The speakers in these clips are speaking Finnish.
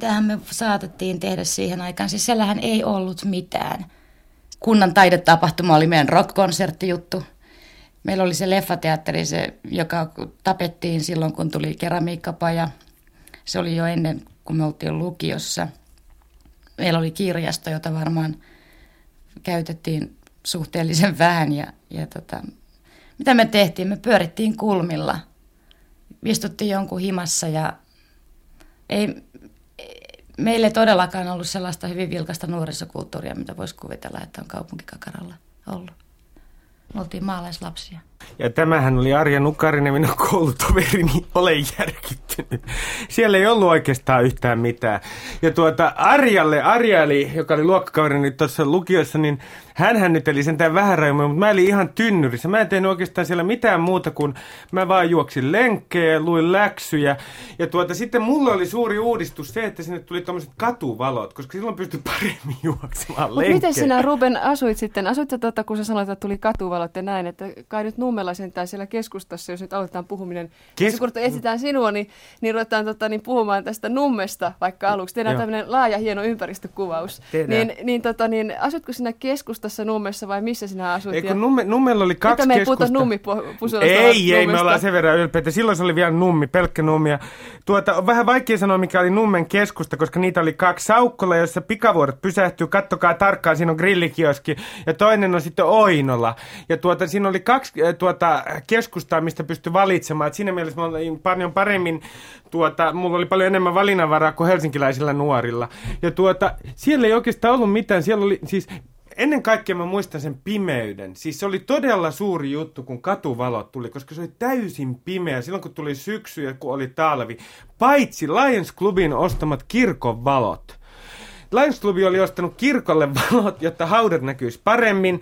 Tähän me saatettiin tehdä siihen aikaan. Siis siellähän ei ollut mitään. Kunnan taidetapahtuma oli meidän rock-konserttijuttu. Meillä oli se leffateatteri, se, joka tapettiin silloin, kun tuli keramiikkapaja. Se oli jo ennen, kun me oltiin lukiossa. Meillä oli kirjasto, jota varmaan käytettiin suhteellisen vähän. Ja, ja tota, mitä me tehtiin? Me pyörittiin kulmilla. Istuttiin jonkun himassa ja ei, meille ei todellakaan ollut sellaista hyvin vilkasta nuorisokulttuuria, mitä voisi kuvitella, että on kaupunkikakaralla ollut. Me oltiin maalaislapsia. Ja tämähän oli Arja Nukarinen, minun koulutoverini, ole järkyttynyt. Siellä ei ollut oikeastaan yhtään mitään. Ja tuota Arjalle, Arja eli, joka oli luokkakaverini tuossa lukiossa, niin hän nyt eli sentään vähän rajumme, mutta mä olin ihan tynnyrissä. Mä en tehnyt oikeastaan siellä mitään muuta kuin mä vaan juoksin lenkkejä ja luin läksyjä. Ja tuota, sitten mulla oli suuri uudistus se, että sinne tuli tuommoiset katuvalot, koska silloin pystyi paremmin juoksemaan lenkkejä. miten sinä Ruben asuit sitten? Asuit sä tuota, kun sä sanoit, että tuli katuvalot ja näin, että kai nyt Nummella sentään siellä keskustassa, jos nyt aloitetaan puhuminen, Kes... kun etsitään sinua, niin, niin ruvetaan tota, niin puhumaan tästä Nummesta vaikka aluksi. Tehdään tämmöinen laaja, hieno ympäristökuvaus. Tehdään. Niin, niin, tota, niin asutko sinä keskustassa Nummessa vai missä sinä asut? Eikö numme, Nummella oli kaksi Mitä me ei puhuta nummi Ei, ei, me ollaan sen verran ylpeitä. Silloin se oli vielä nummi, pelkkä nummi. Ja tuota, on vähän vaikea sanoa, mikä oli Nummen keskusta, koska niitä oli kaksi Saukkola, jossa pikavuorot pysähtyy. Kattokaa tarkkaan, siinä on grillikioski. Ja toinen on sitten Oinola. Ja tuota, siinä oli kaksi tuota, keskustaa, mistä pystyi valitsemaan. Et siinä mielessä mä olin paljon paremmin, tuota, mulla oli paljon enemmän valinnanvaraa kuin helsinkiläisillä nuorilla. Ja tuota, siellä ei oikeastaan ollut mitään. Siellä oli siis ennen kaikkea mä muistan sen pimeyden. Siis se oli todella suuri juttu, kun katuvalot tuli, koska se oli täysin pimeä silloin, kun tuli syksy ja kun oli talvi. Paitsi Lions Clubin ostamat kirkon valot. Lions Club oli ostanut kirkolle valot, jotta haudat näkyisi paremmin,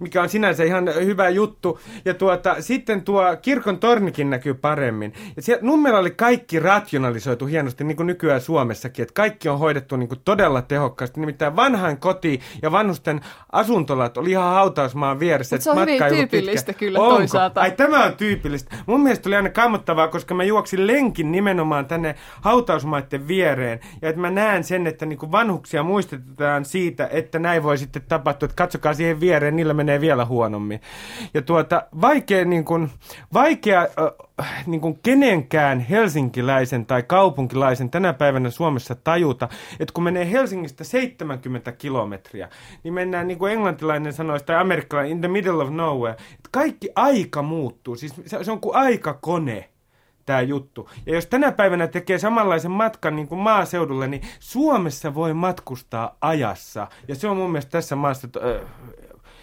mikä on sinänsä ihan hyvä juttu. Ja tuota, sitten tuo kirkon tornikin näkyy paremmin. Ja siellä Nummella oli kaikki rationalisoitu hienosti, niin kuin nykyään Suomessakin, että kaikki on hoidettu niin kuin todella tehokkaasti. Nimittäin vanhain koti ja vanhusten asuntolat oli ihan hautausmaan vieressä. Mutta se on hyvin tyypillistä pitkä. kyllä Onko? toisaalta. Ai tämä on tyypillistä. Mun mielestä oli aina kammottavaa, koska mä juoksin lenkin nimenomaan tänne hautausmaiden viereen. Ja että mä näen sen, että niin kuin vanhuksia lapsia muistetaan siitä, että näin voi sitten tapahtua, että katsokaa siihen viereen, niillä menee vielä huonommin. Ja tuota, vaikea, niin kuin, vaikea niin kuin kenenkään helsinkiläisen tai kaupunkilaisen tänä päivänä Suomessa tajuta, että kun menee Helsingistä 70 kilometriä, niin mennään niin kuin englantilainen sanoisi tai amerikkalainen in the middle of nowhere, että kaikki aika muuttuu. Siis se on kuin aikakone tämä juttu. Ja jos tänä päivänä tekee samanlaisen matkan niin kuin maaseudulle, niin Suomessa voi matkustaa ajassa. Ja se on mun mielestä tässä maassa,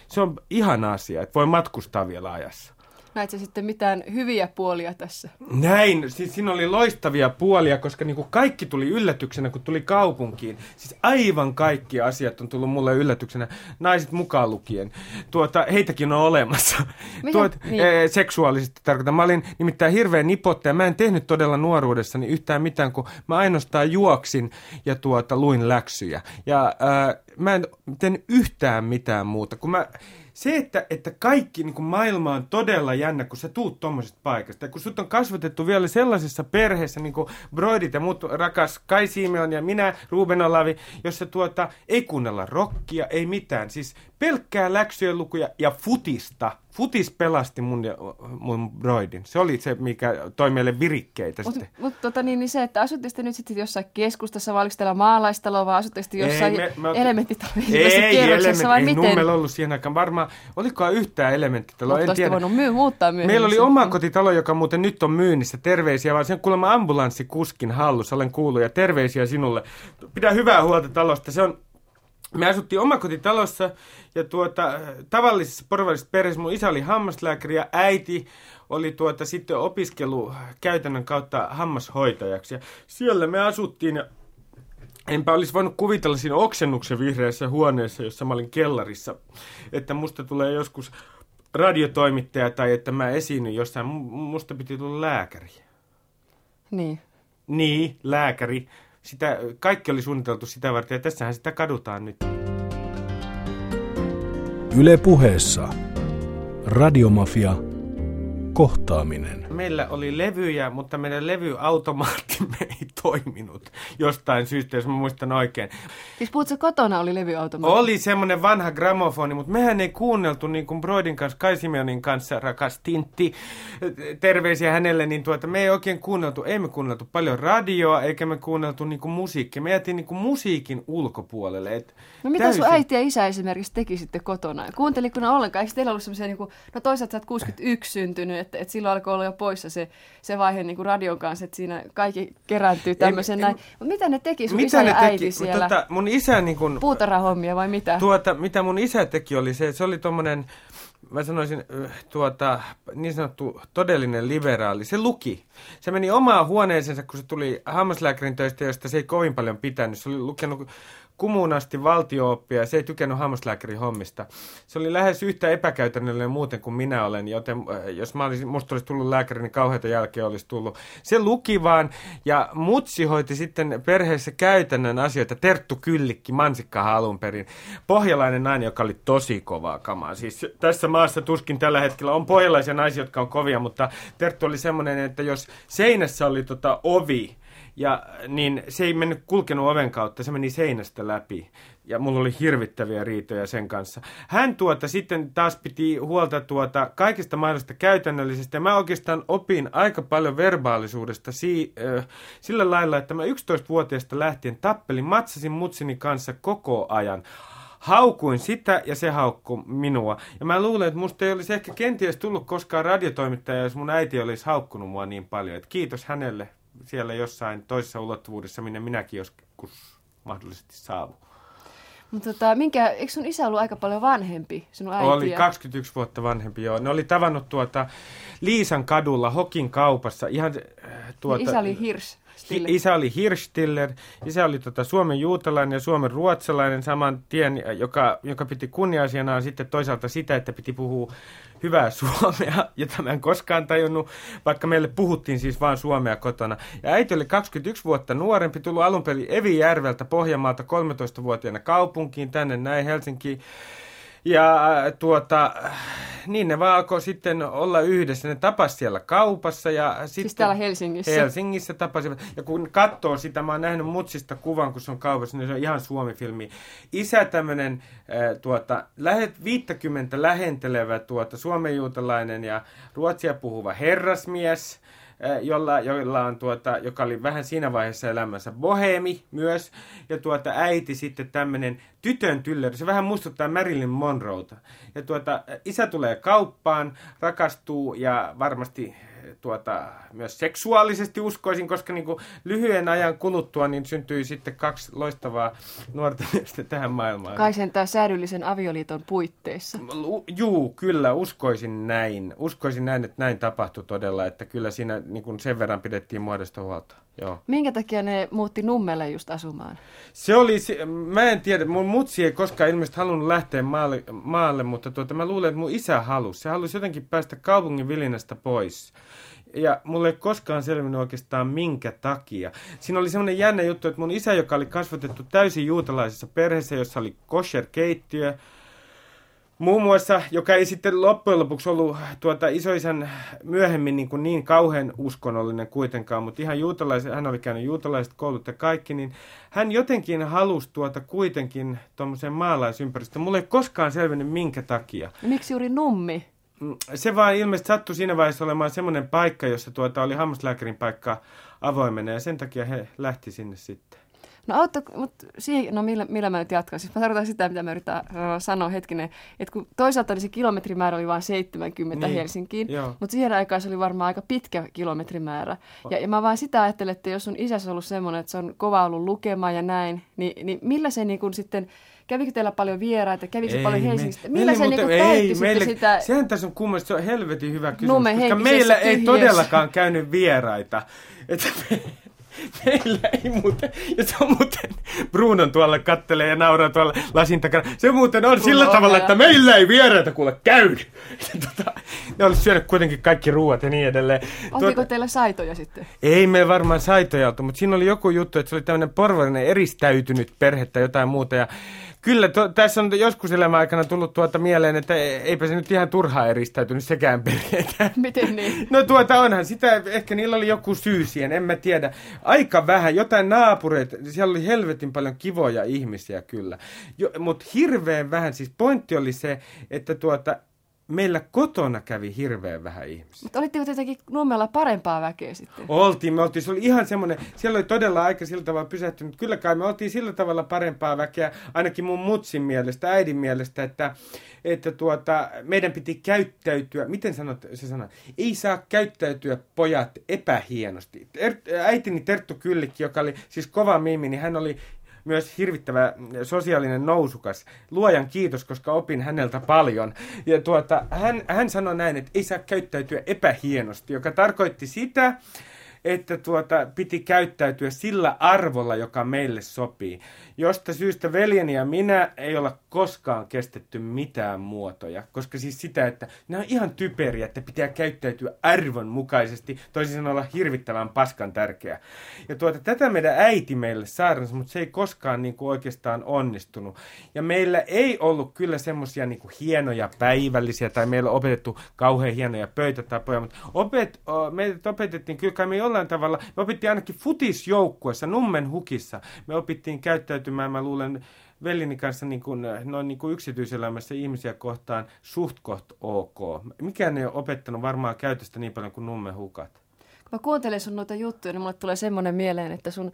se on ihana asia, että voi matkustaa vielä ajassa. Näit sitten mitään hyviä puolia tässä? Näin, siis siinä oli loistavia puolia, koska niin kuin kaikki tuli yllätyksenä, kun tuli kaupunkiin. Siis aivan kaikki asiat on tullut mulle yllätyksenä, naiset mukaan lukien. Tuota, heitäkin on olemassa. Tuot, niin. e, seksuaalisesti tarkoitan. Mä olin nimittäin hirveän nipottaja. Mä en tehnyt todella nuoruudessani yhtään mitään, kun mä ainoastaan juoksin ja tuota, luin läksyjä. Ja ää, mä en tehnyt yhtään mitään muuta. Kun mä, se, että, että kaikki niin maailma on todella jännä, kun sä tuut tuommoisesta paikasta. Ja kun sut on kasvatettu vielä sellaisessa perheessä, niin kuin Broidit ja muut rakas Kai Simeon ja minä, Ruben Olavi, jossa tuota, ei kuunnella rockia, ei mitään. Siis pelkkää läksyjen lukuja ja futista. Futis pelasti mun, mun broidin. Se oli se, mikä toi meille virikkeitä Mut, sitten. Mutta tota, niin, niin se, että asutte nyt sitten jossain keskustassa, vai oliko teillä maalaistaloa, vai asutte jossain elementtitaloissa kerroksessa, vai ei miten? Ei meillä ollut siihen aikaan. Varmaan, olikohan yhtään elementtitaloa, Mutta en tiedä. voinut myy, muuttaa myöhemmin. Meillä oli oma kotitalo, joka muuten nyt on myynnissä. Terveisiä, vaan sen kuulemma ambulanssikuskin hallussa. Olen kuullut ja terveisiä sinulle. Pidä hyvää huolta talosta. Se on me asuttiin omakotitalossa ja tuota, tavallisessa porvallisessa perheessä mun isä oli hammaslääkäri ja äiti oli tuota sitten opiskelu käytännön kautta hammashoitajaksi. Ja siellä me asuttiin ja enpä olisi voinut kuvitella siinä oksennuksen vihreässä huoneessa, jossa mä olin kellarissa, että musta tulee joskus radiotoimittaja tai että mä esiinnyn jossain. Musta piti tulla lääkäri. Niin. Niin, lääkäri. Sitä, kaikki oli suunniteltu sitä varten ja tässähän sitä kadutaan nyt. Yle puheessa. Radiomafia. Kohtaaminen. Meillä oli levyjä, mutta meidän levyautomaattimme ei toiminut jostain syystä, jos mä muistan oikein. Siis puhutko kotona oli levyautomaatti? Oli semmoinen vanha gramofoni, mutta mehän ei kuunneltu niin kuin Broidin kanssa, Kai Simeonin kanssa, rakas Tintti, terveisiä hänelle, niin tuota, me ei oikein kuunneltu, ei me kuunneltu paljon radioa, eikä me kuunneltu niin kuin musiikkia. Me jätiin niin kuin musiikin ulkopuolelle. Et no mitä täysin... sun äiti ja isä esimerkiksi teki sitten kotona? Kuunteliko ne ollenkaan? Eikö teillä ollut semmoisia, niin kuin, no toisaalta sä oot 61 syntynyt, että, että silloin alkoi olla jo poissa se, se vaihe niin kuin radion kanssa, että siinä kaikki kerääntyy tämmöisen näin. Mutta mitä ne teki sun mitä isä ja äiti teki? siellä? Tota, mun isä niin kuin, Puutarhahommia vai mitä? Tuota, mitä mun isä teki oli se, se oli tommonen, mä sanoisin, tuota, niin sanottu todellinen liberaali. Se luki. Se meni omaan huoneeseensa, kun se tuli hammaslääkärin töistä, josta se ei kovin paljon pitänyt. Se oli lukenut kumuun asti valtiooppia ja se ei tykännyt hammaslääkärin hommista. Se oli lähes yhtä epäkäytännöllinen muuten kuin minä olen, joten äh, jos mä olisin, musta olisi tullut lääkäri, niin kauheita jälkeen olisi tullut. Se luki vaan ja mutsi hoiti sitten perheessä käytännön asioita. Terttu Kyllikki, mansikka alun perin. Pohjalainen nainen, joka oli tosi kovaa kamaa. Siis tässä maassa tuskin tällä hetkellä on pohjalaisia naisia, jotka on kovia, mutta Terttu oli semmoinen, että jos seinässä oli tota ovi, ja niin se ei mennyt kulkenut oven kautta, se meni seinästä läpi. Ja mulla oli hirvittäviä riitoja sen kanssa. Hän tuota sitten taas piti huolta tuota kaikista mahdollisista käytännöllisistä. Ja mä oikeastaan opin aika paljon verbaalisuudesta si- äh, sillä lailla, että mä 11-vuotiaasta lähtien tappelin matsasin mutsini kanssa koko ajan haukuin sitä ja se haukkui minua. Ja mä luulen, että musta ei olisi ehkä kenties tullut koskaan radiotoimittaja, jos mun äiti olisi haukkunut mua niin paljon. Et kiitos hänelle siellä jossain toisessa ulottuvuudessa, minne minäkin joskus mahdollisesti saavun. Mutta tota, minkä, eikö sun isä ollut aika paljon vanhempi, sinun äitiä? Oli 21 vuotta vanhempi, joo. Ne oli tavannut tuota Liisan kadulla Hokin kaupassa. Ihan, äh, tuota, niin isä oli Hirs. Stiller. Isä oli Hirstiller, isä oli tota Suomen juutalainen ja Suomen ruotsalainen saman tien, joka, joka piti kunnia-asianaan sitten toisaalta sitä, että piti puhua hyvää suomea, jota mä en koskaan tajunnut, vaikka meille puhuttiin siis vain suomea kotona. Ja äiti oli 21 vuotta nuorempi, tullut alun perin Evijärveltä Pohjanmaalta 13-vuotiaana kaupunkiin, tänne näin Helsinkiin. Ja tuota, niin ne vaan alkoi sitten olla yhdessä. Ne tapas siellä kaupassa. Ja siis sitten täällä Helsingissä? Helsingissä tapasivat. Ja kun katsoo sitä, mä oon nähnyt mutsista kuvan, kun se on kaupassa, niin se on ihan Suomi-filmi. Isä tämmöinen tuota, lähet, 50 lähentelevä tuota, suomenjuutalainen ja ruotsia puhuva herrasmies – jolla, jolla on tuota, joka oli vähän siinä vaiheessa elämässä bohemi myös, ja tuota, äiti sitten tämmöinen tytön tylleri. Se vähän muistuttaa Marilyn Monroeta. Ja tuota, isä tulee kauppaan, rakastuu ja varmasti tuota, myös seksuaalisesti uskoisin, koska niin kuin lyhyen ajan kuluttua niin syntyi sitten kaksi loistavaa nuorta miestä tähän maailmaan. Kai sentään säädyllisen avioliiton puitteissa. Juu, kyllä, uskoisin näin. Uskoisin näin, että näin tapahtui todella, että kyllä siinä niin kuin sen verran pidettiin muodosta huolta. Joo. Minkä takia ne muutti Nummelle just asumaan? Se oli, mä en tiedä, mun mutsi ei koskaan ilmeisesti halunnut lähteä maalle, maalle mutta tuota, mä luulen, että mun isä halusi. Se halusi jotenkin päästä kaupungin vilinästä pois. Ja mulle ei koskaan selvinnyt oikeastaan minkä takia. Siinä oli semmoinen jännä juttu, että mun isä, joka oli kasvatettu täysin juutalaisessa perheessä, jossa oli kosher-keittiö, muun muassa, joka ei sitten loppujen lopuksi ollut tuota, isoisän myöhemmin niin, kuin niin kauhean uskonnollinen kuitenkaan, mutta ihan juutalaiset, hän oli käynyt juutalaiset koulut ja kaikki, niin hän jotenkin halusi tuota kuitenkin tuommoiseen maalaisympäristöön. Mulle ei koskaan selvinnyt minkä takia. Miksi juuri nummi? Mm, se vaan ilmeisesti sattui siinä vaiheessa olemaan semmoinen paikka, jossa tuota oli hammaslääkärin paikka avoimena ja sen takia he lähti sinne sitten. No autto, mutta siihen, no millä, millä mä nyt jatkan? Siis mä tarkoitan sitä, mitä mä yritän uh, sanoa hetkinen, että kun toisaalta oli se kilometrimäärä oli vain 70 niin, Helsinkiin, joo. mutta siihen aikaan se oli varmaan aika pitkä kilometrimäärä. Ja, ja mä vaan sitä ajattelen, että jos sun isässä on ollut semmoinen, että se on kova ollut lukemaan ja näin, niin, niin millä se niin kun sitten Kävikö teillä paljon vieraita? Kävikö ei, paljon Helsingistä? Millä se muuten, niin ei, meille, sitä? Sehän tässä on kummasti, se on helvetin hyvä kysymys, koska meillä ei todellakaan käynyt vieraita. Että me, meillä ei muuten, ja se on muuten, Brunon tuolla kattelee ja nauraa tuolla lasin takana. Se muuten on Bruno sillä tavalla, että meillä ei vieraita kuule käynyt. tota, ne olisi syönyt kuitenkin kaikki ruuat ja niin edelleen. Oliko Tuot... teillä saitoja sitten? Ei me varmaan saitoja oltu, mutta siinä oli joku juttu, että se oli tämmöinen porvarinen eristäytynyt perhe tai jotain muuta. Ja Kyllä, to, tässä on joskus elämän aikana tullut tuota mieleen, että eipä se nyt ihan turhaa eristäytynyt sekään perheitä. Miten niin? No tuota onhan sitä, ehkä niillä oli joku syy siihen, en mä tiedä. Aika vähän, jotain naapureita, siellä oli helvetin paljon kivoja ihmisiä kyllä. Mutta hirveän vähän, siis pointti oli se, että tuota, meillä kotona kävi hirveän vähän ihmisiä. Mutta olitteko jotenkin Nummella parempaa väkeä sitten? Oltiin, me oltiin, se oli ihan semmoinen, siellä oli todella aika sillä tavalla pysähtynyt. Kyllä kai me oltiin sillä tavalla parempaa väkeä, ainakin mun mutsin mielestä, äidin mielestä, että, että tuota, meidän piti käyttäytyä, miten sanot se sana, ei saa käyttäytyä pojat epähienosti. Äitini Terttu Kyllikki, joka oli siis kova mimi, niin hän oli myös hirvittävä sosiaalinen nousukas. Luojan kiitos, koska opin häneltä paljon. Ja tuota, hän, hän sanoi näin, että ei saa käyttäytyä epähienosti, joka tarkoitti sitä, että tuota, piti käyttäytyä sillä arvolla, joka meille sopii. Josta syystä veljeni ja minä ei olla koskaan kestetty mitään muotoja. Koska siis sitä, että nämä on ihan typeriä, että pitää käyttäytyä arvon mukaisesti, toisin sanoen olla hirvittävän paskan tärkeä. Ja tuota, tätä meidän äiti meille saarnasi, mutta se ei koskaan niin kuin oikeastaan onnistunut. Ja meillä ei ollut kyllä semmoisia niin hienoja päivällisiä, tai meillä on opetettu kauhean hienoja pöytätapoja, mutta opet, meidät opetettiin kyllä kai me jollain tavalla, me opittiin ainakin futisjoukkuessa, Nummen hukissa, me opittiin käyttäytymään, mä luulen, veljeni kanssa niin kuin, noin niin kuin yksityiselämässä ihmisiä kohtaan suht koht ok. Mikään ei ole opettanut varmaan käytöstä niin paljon kuin Nummen hukat. Kun mä kuuntelen sun noita juttuja, niin mulle tulee semmoinen mieleen, että sun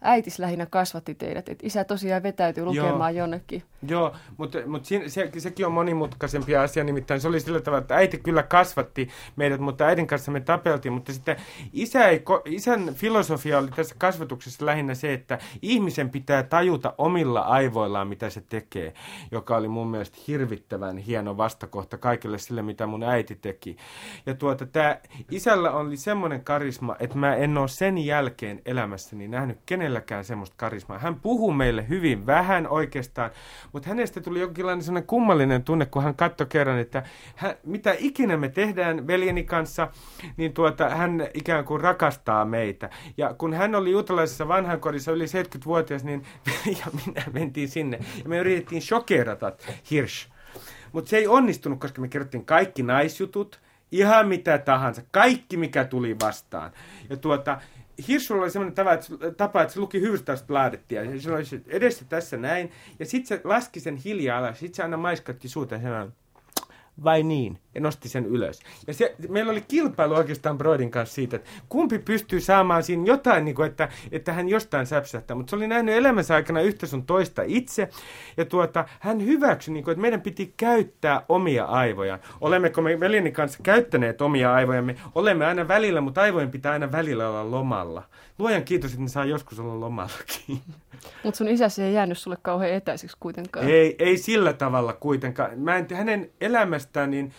äitis lähinnä kasvatti teidät, että isä tosiaan vetäytyi lukemaan Joo. jonnekin. Joo, mutta, mutta siinä, se, sekin on monimutkaisempi asia, nimittäin se oli sillä tavalla, että äiti kyllä kasvatti meidät, mutta äidin kanssa me tapeltiin, mutta sitten isä ei, isän filosofia oli tässä kasvatuksessa lähinnä se, että ihmisen pitää tajuta omilla aivoillaan, mitä se tekee, joka oli mun mielestä hirvittävän hieno vastakohta kaikille sille, mitä mun äiti teki. Ja tuota, tämä isällä oli semmoinen karisma, että mä en ole sen jälkeen elämässäni nähnyt kenelläkään semmoista karismaa. Hän puhuu meille hyvin vähän oikeastaan, mutta hänestä tuli jonkinlainen sellainen kummallinen tunne, kun hän katsoi kerran, että hän, mitä ikinä me tehdään veljeni kanssa, niin tuota, hän ikään kuin rakastaa meitä. Ja kun hän oli juutalaisessa vanhankodissa yli 70-vuotias, niin ja minä mentiin sinne ja me yritettiin shokerata Hirsch. Mutta se ei onnistunut, koska me kerrottiin kaikki naisjutut, ihan mitä tahansa, kaikki mikä tuli vastaan. Ja tuota, Hirsulla oli sellainen tapa, että, tapa, että se luki Hufvudstadsbladettia. Ja se oli edessä tässä näin. Ja sitten se laski sen hiljaa alas. Sitten se aina maiskatti suuta ja sanoi, vai niin? Ja nosti sen ylös. Ja se, meillä oli kilpailu oikeastaan Broidin kanssa siitä, että kumpi pystyy saamaan siinä jotain, niin kuin, että, että hän jostain säpsähtää. Mutta se oli nähnyt elämänsä aikana yhtä sun toista itse. Ja tuota, hän hyväksyi, niin kuin, että meidän piti käyttää omia aivoja. Olemmeko me veljeni kanssa käyttäneet omia aivojamme? Olemme aina välillä, mutta aivojen pitää aina välillä olla lomalla. Luojan kiitos, että ne saa joskus olla lomallakin. Mutta sun isäsi ei jäänyt sulle kauhean etäiseksi kuitenkaan. Ei, ei sillä tavalla kuitenkaan. Mä en, hänen elämästään, niin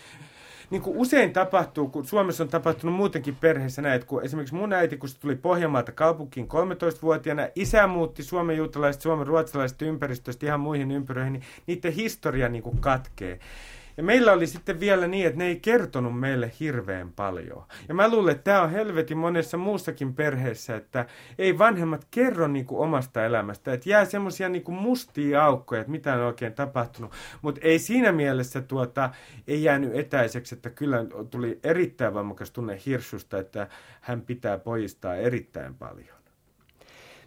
niin kuin usein tapahtuu, kun Suomessa on tapahtunut muutenkin perheessä näin, että kun esimerkiksi mun äiti, kun se tuli Pohjanmaalta kaupunkiin 13-vuotiaana, isä muutti Suomen juutalaiset, Suomen ruotsalaiset ympäristöstä ihan muihin ympyröihin, niin niiden historia niin kuin katkee. Ja meillä oli sitten vielä niin, että ne ei kertonut meille hirveän paljon. Ja mä luulen, että tämä on helvetin monessa muussakin perheessä, että ei vanhemmat kerro niin kuin omasta elämästä. Että jää semmoisia niin mustia aukkoja, että mitä on oikein tapahtunut. Mutta ei siinä mielessä tuota, ei jäänyt etäiseksi, että kyllä tuli erittäin voimakas tunne Hirsusta, että hän pitää pojistaa erittäin paljon.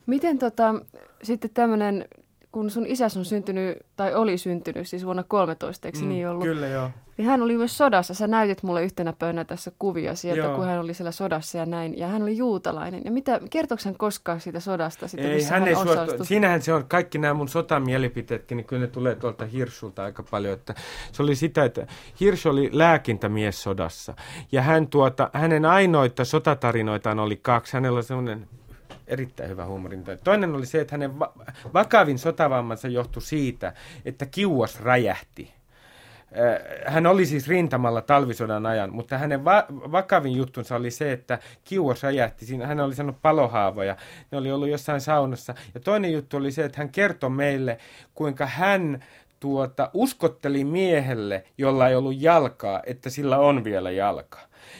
Miten tota, sitten tämmöinen kun sun isäs on syntynyt, tai oli syntynyt siis vuonna 13, eikö mm, niin ollut? Kyllä joo. Niin hän oli myös sodassa. Sä näytit mulle yhtenä pöynä tässä kuvia sieltä, joo. kun hän oli siellä sodassa ja näin. Ja hän oli juutalainen. Ja mitä, kertooko hän koskaan siitä sodasta? Sitä, ei, hän, hän ei suostu. Siinähän se on, kaikki nämä mun sotamielipiteetkin, niin kyllä ne tulee tuolta Hirsulta aika paljon. Että se oli sitä, että Hirs oli lääkintämies sodassa. Ja hän tuota, hänen ainoita sotatarinoitaan oli kaksi. Hänellä oli semmoinen erittäin hyvä huumorinta. Toinen oli se, että hänen va- vakavin sotavammansa johtui siitä, että kiuas räjähti. Äh, hän oli siis rintamalla talvisodan ajan, mutta hänen va- vakavin juttunsa oli se, että kiuas räjähti. Siinä hän oli saanut palohaavoja. Ne oli ollut jossain saunassa. Ja toinen juttu oli se, että hän kertoi meille, kuinka hän tuota, uskotteli miehelle, jolla ei ollut jalkaa, että sillä on vielä jalka.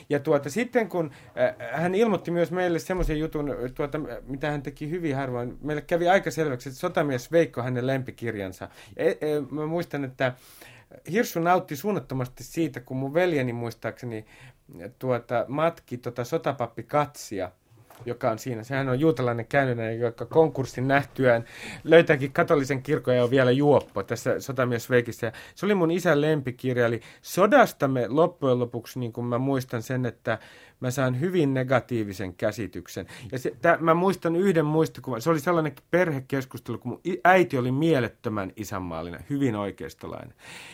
Ja tuota, sitten kun äh, hän ilmoitti myös meille semmoisen jutun, tuota, mitä hän teki hyvin harvoin, meille kävi aika selväksi, että sotamies Veikko hänen lempikirjansa. E, e, mä muistan, että Hirsu nautti suunnattomasti siitä, kun mun veljeni muistaakseni tuota, matki tota sotapappi Katsia – joka on siinä. Sehän on juutalainen käynninen, joka konkurssin nähtyään löytääkin katolisen kirkon ja on vielä juoppo tässä Sotamies Veikissä. se oli mun isän lempikirja, eli sodasta me loppujen lopuksi, niin kuin mä muistan sen, että mä saan hyvin negatiivisen käsityksen. Ja se, tää, mä muistan yhden muistikuvan, se oli sellainen perhekeskustelu, kun mun äiti oli mielettömän isänmaallinen, hyvin oikeistolainen.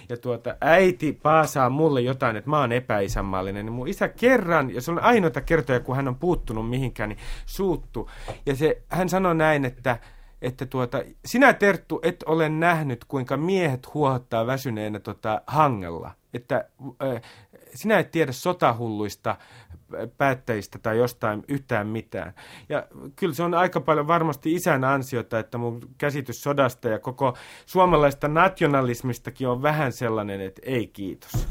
Ja tuota, äiti paasaa mulle jotain, että mä oon epäisänmaallinen, niin mun isä kerran, ja se on ainoita kertoja, kun hän on puuttunut mihinkään, niin suuttu. Ja se, hän sanoi näin, että että tuota, sinä Terttu et ole nähnyt, kuinka miehet huohottaa väsyneenä tota, hangella. Että äh, sinä et tiedä sotahulluista päättäjistä tai jostain yhtään mitään. Ja kyllä se on aika paljon varmasti isän ansiota, että mun käsitys sodasta ja koko suomalaista nationalismistakin on vähän sellainen, että ei kiitos.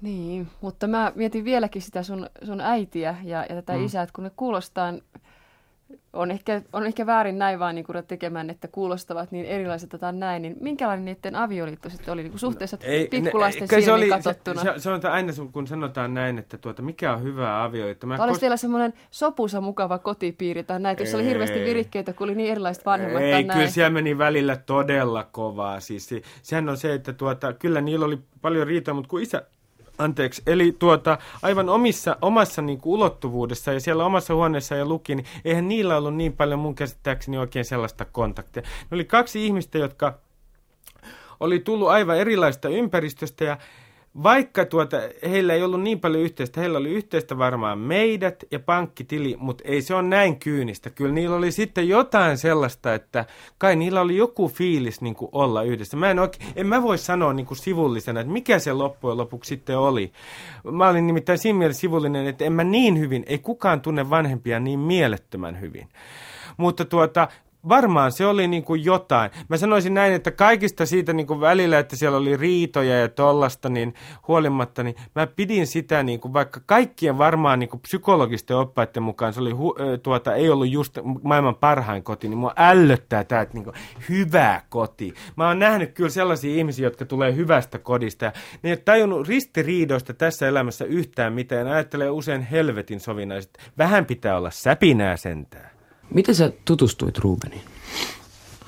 Niin, mutta mä mietin vieläkin sitä sun, sun äitiä ja, ja tätä mm. isää, että kun ne kuulostaa on ehkä, on ehkä väärin näin vaan niin tekemään, että kuulostavat niin erilaiset tai näin, niin minkälainen niiden avioliitto sitten oli niin kuin suhteessa no, ei, pikkulasten ne, se oli, katsottuna? Se, se, on aina, kun sanotaan näin, että tuota, mikä on hyvä avioliitto. Mä Olisi kos... teillä semmoinen sopusa mukava kotipiiri tai näitä, jossa oli hirveästi virikkeitä, kun oli niin erilaiset vanhemmat Ei, kyllä näin. siellä meni välillä todella kovaa. Siis, se, sehän on se, että tuota, kyllä niillä oli paljon riitoa, mutta kun isä Anteeksi, eli tuota, aivan omissa, omassa niin kuin ulottuvuudessa ja siellä omassa huoneessa ja luki, niin eihän niillä ollut niin paljon mun käsittääkseni oikein sellaista kontaktia. Ne oli kaksi ihmistä, jotka oli tullut aivan erilaista ympäristöstä ja vaikka tuota, heillä ei ollut niin paljon yhteistä, heillä oli yhteistä varmaan meidät ja pankkitili, mutta ei se ole näin kyynistä. Kyllä niillä oli sitten jotain sellaista, että kai niillä oli joku fiilis niin kuin olla yhdessä. Mä en, oikein, en mä voi sanoa niin kuin sivullisena, että mikä se loppujen lopuksi sitten oli. Mä olin nimittäin siinä mielessä sivullinen, että en mä niin hyvin, ei kukaan tunne vanhempia niin mielettömän hyvin. Mutta tuota, varmaan se oli niin kuin jotain. Mä sanoisin näin, että kaikista siitä niin kuin välillä, että siellä oli riitoja ja tollasta, niin huolimatta, niin mä pidin sitä, niin kuin, vaikka kaikkien varmaan niin kuin psykologisten oppaiden mukaan se oli, hu, tuota, ei ollut just maailman parhain koti, niin mua ällöttää tämä, että niin kuin, hyvä koti. Mä oon nähnyt kyllä sellaisia ihmisiä, jotka tulee hyvästä kodista ja ne ei ole tajunnut ristiriidoista tässä elämässä yhtään mitään. Ajattelee usein helvetin sovinaiset. Vähän pitää olla säpinää sentään. Miten sä tutustuit Rubeniin?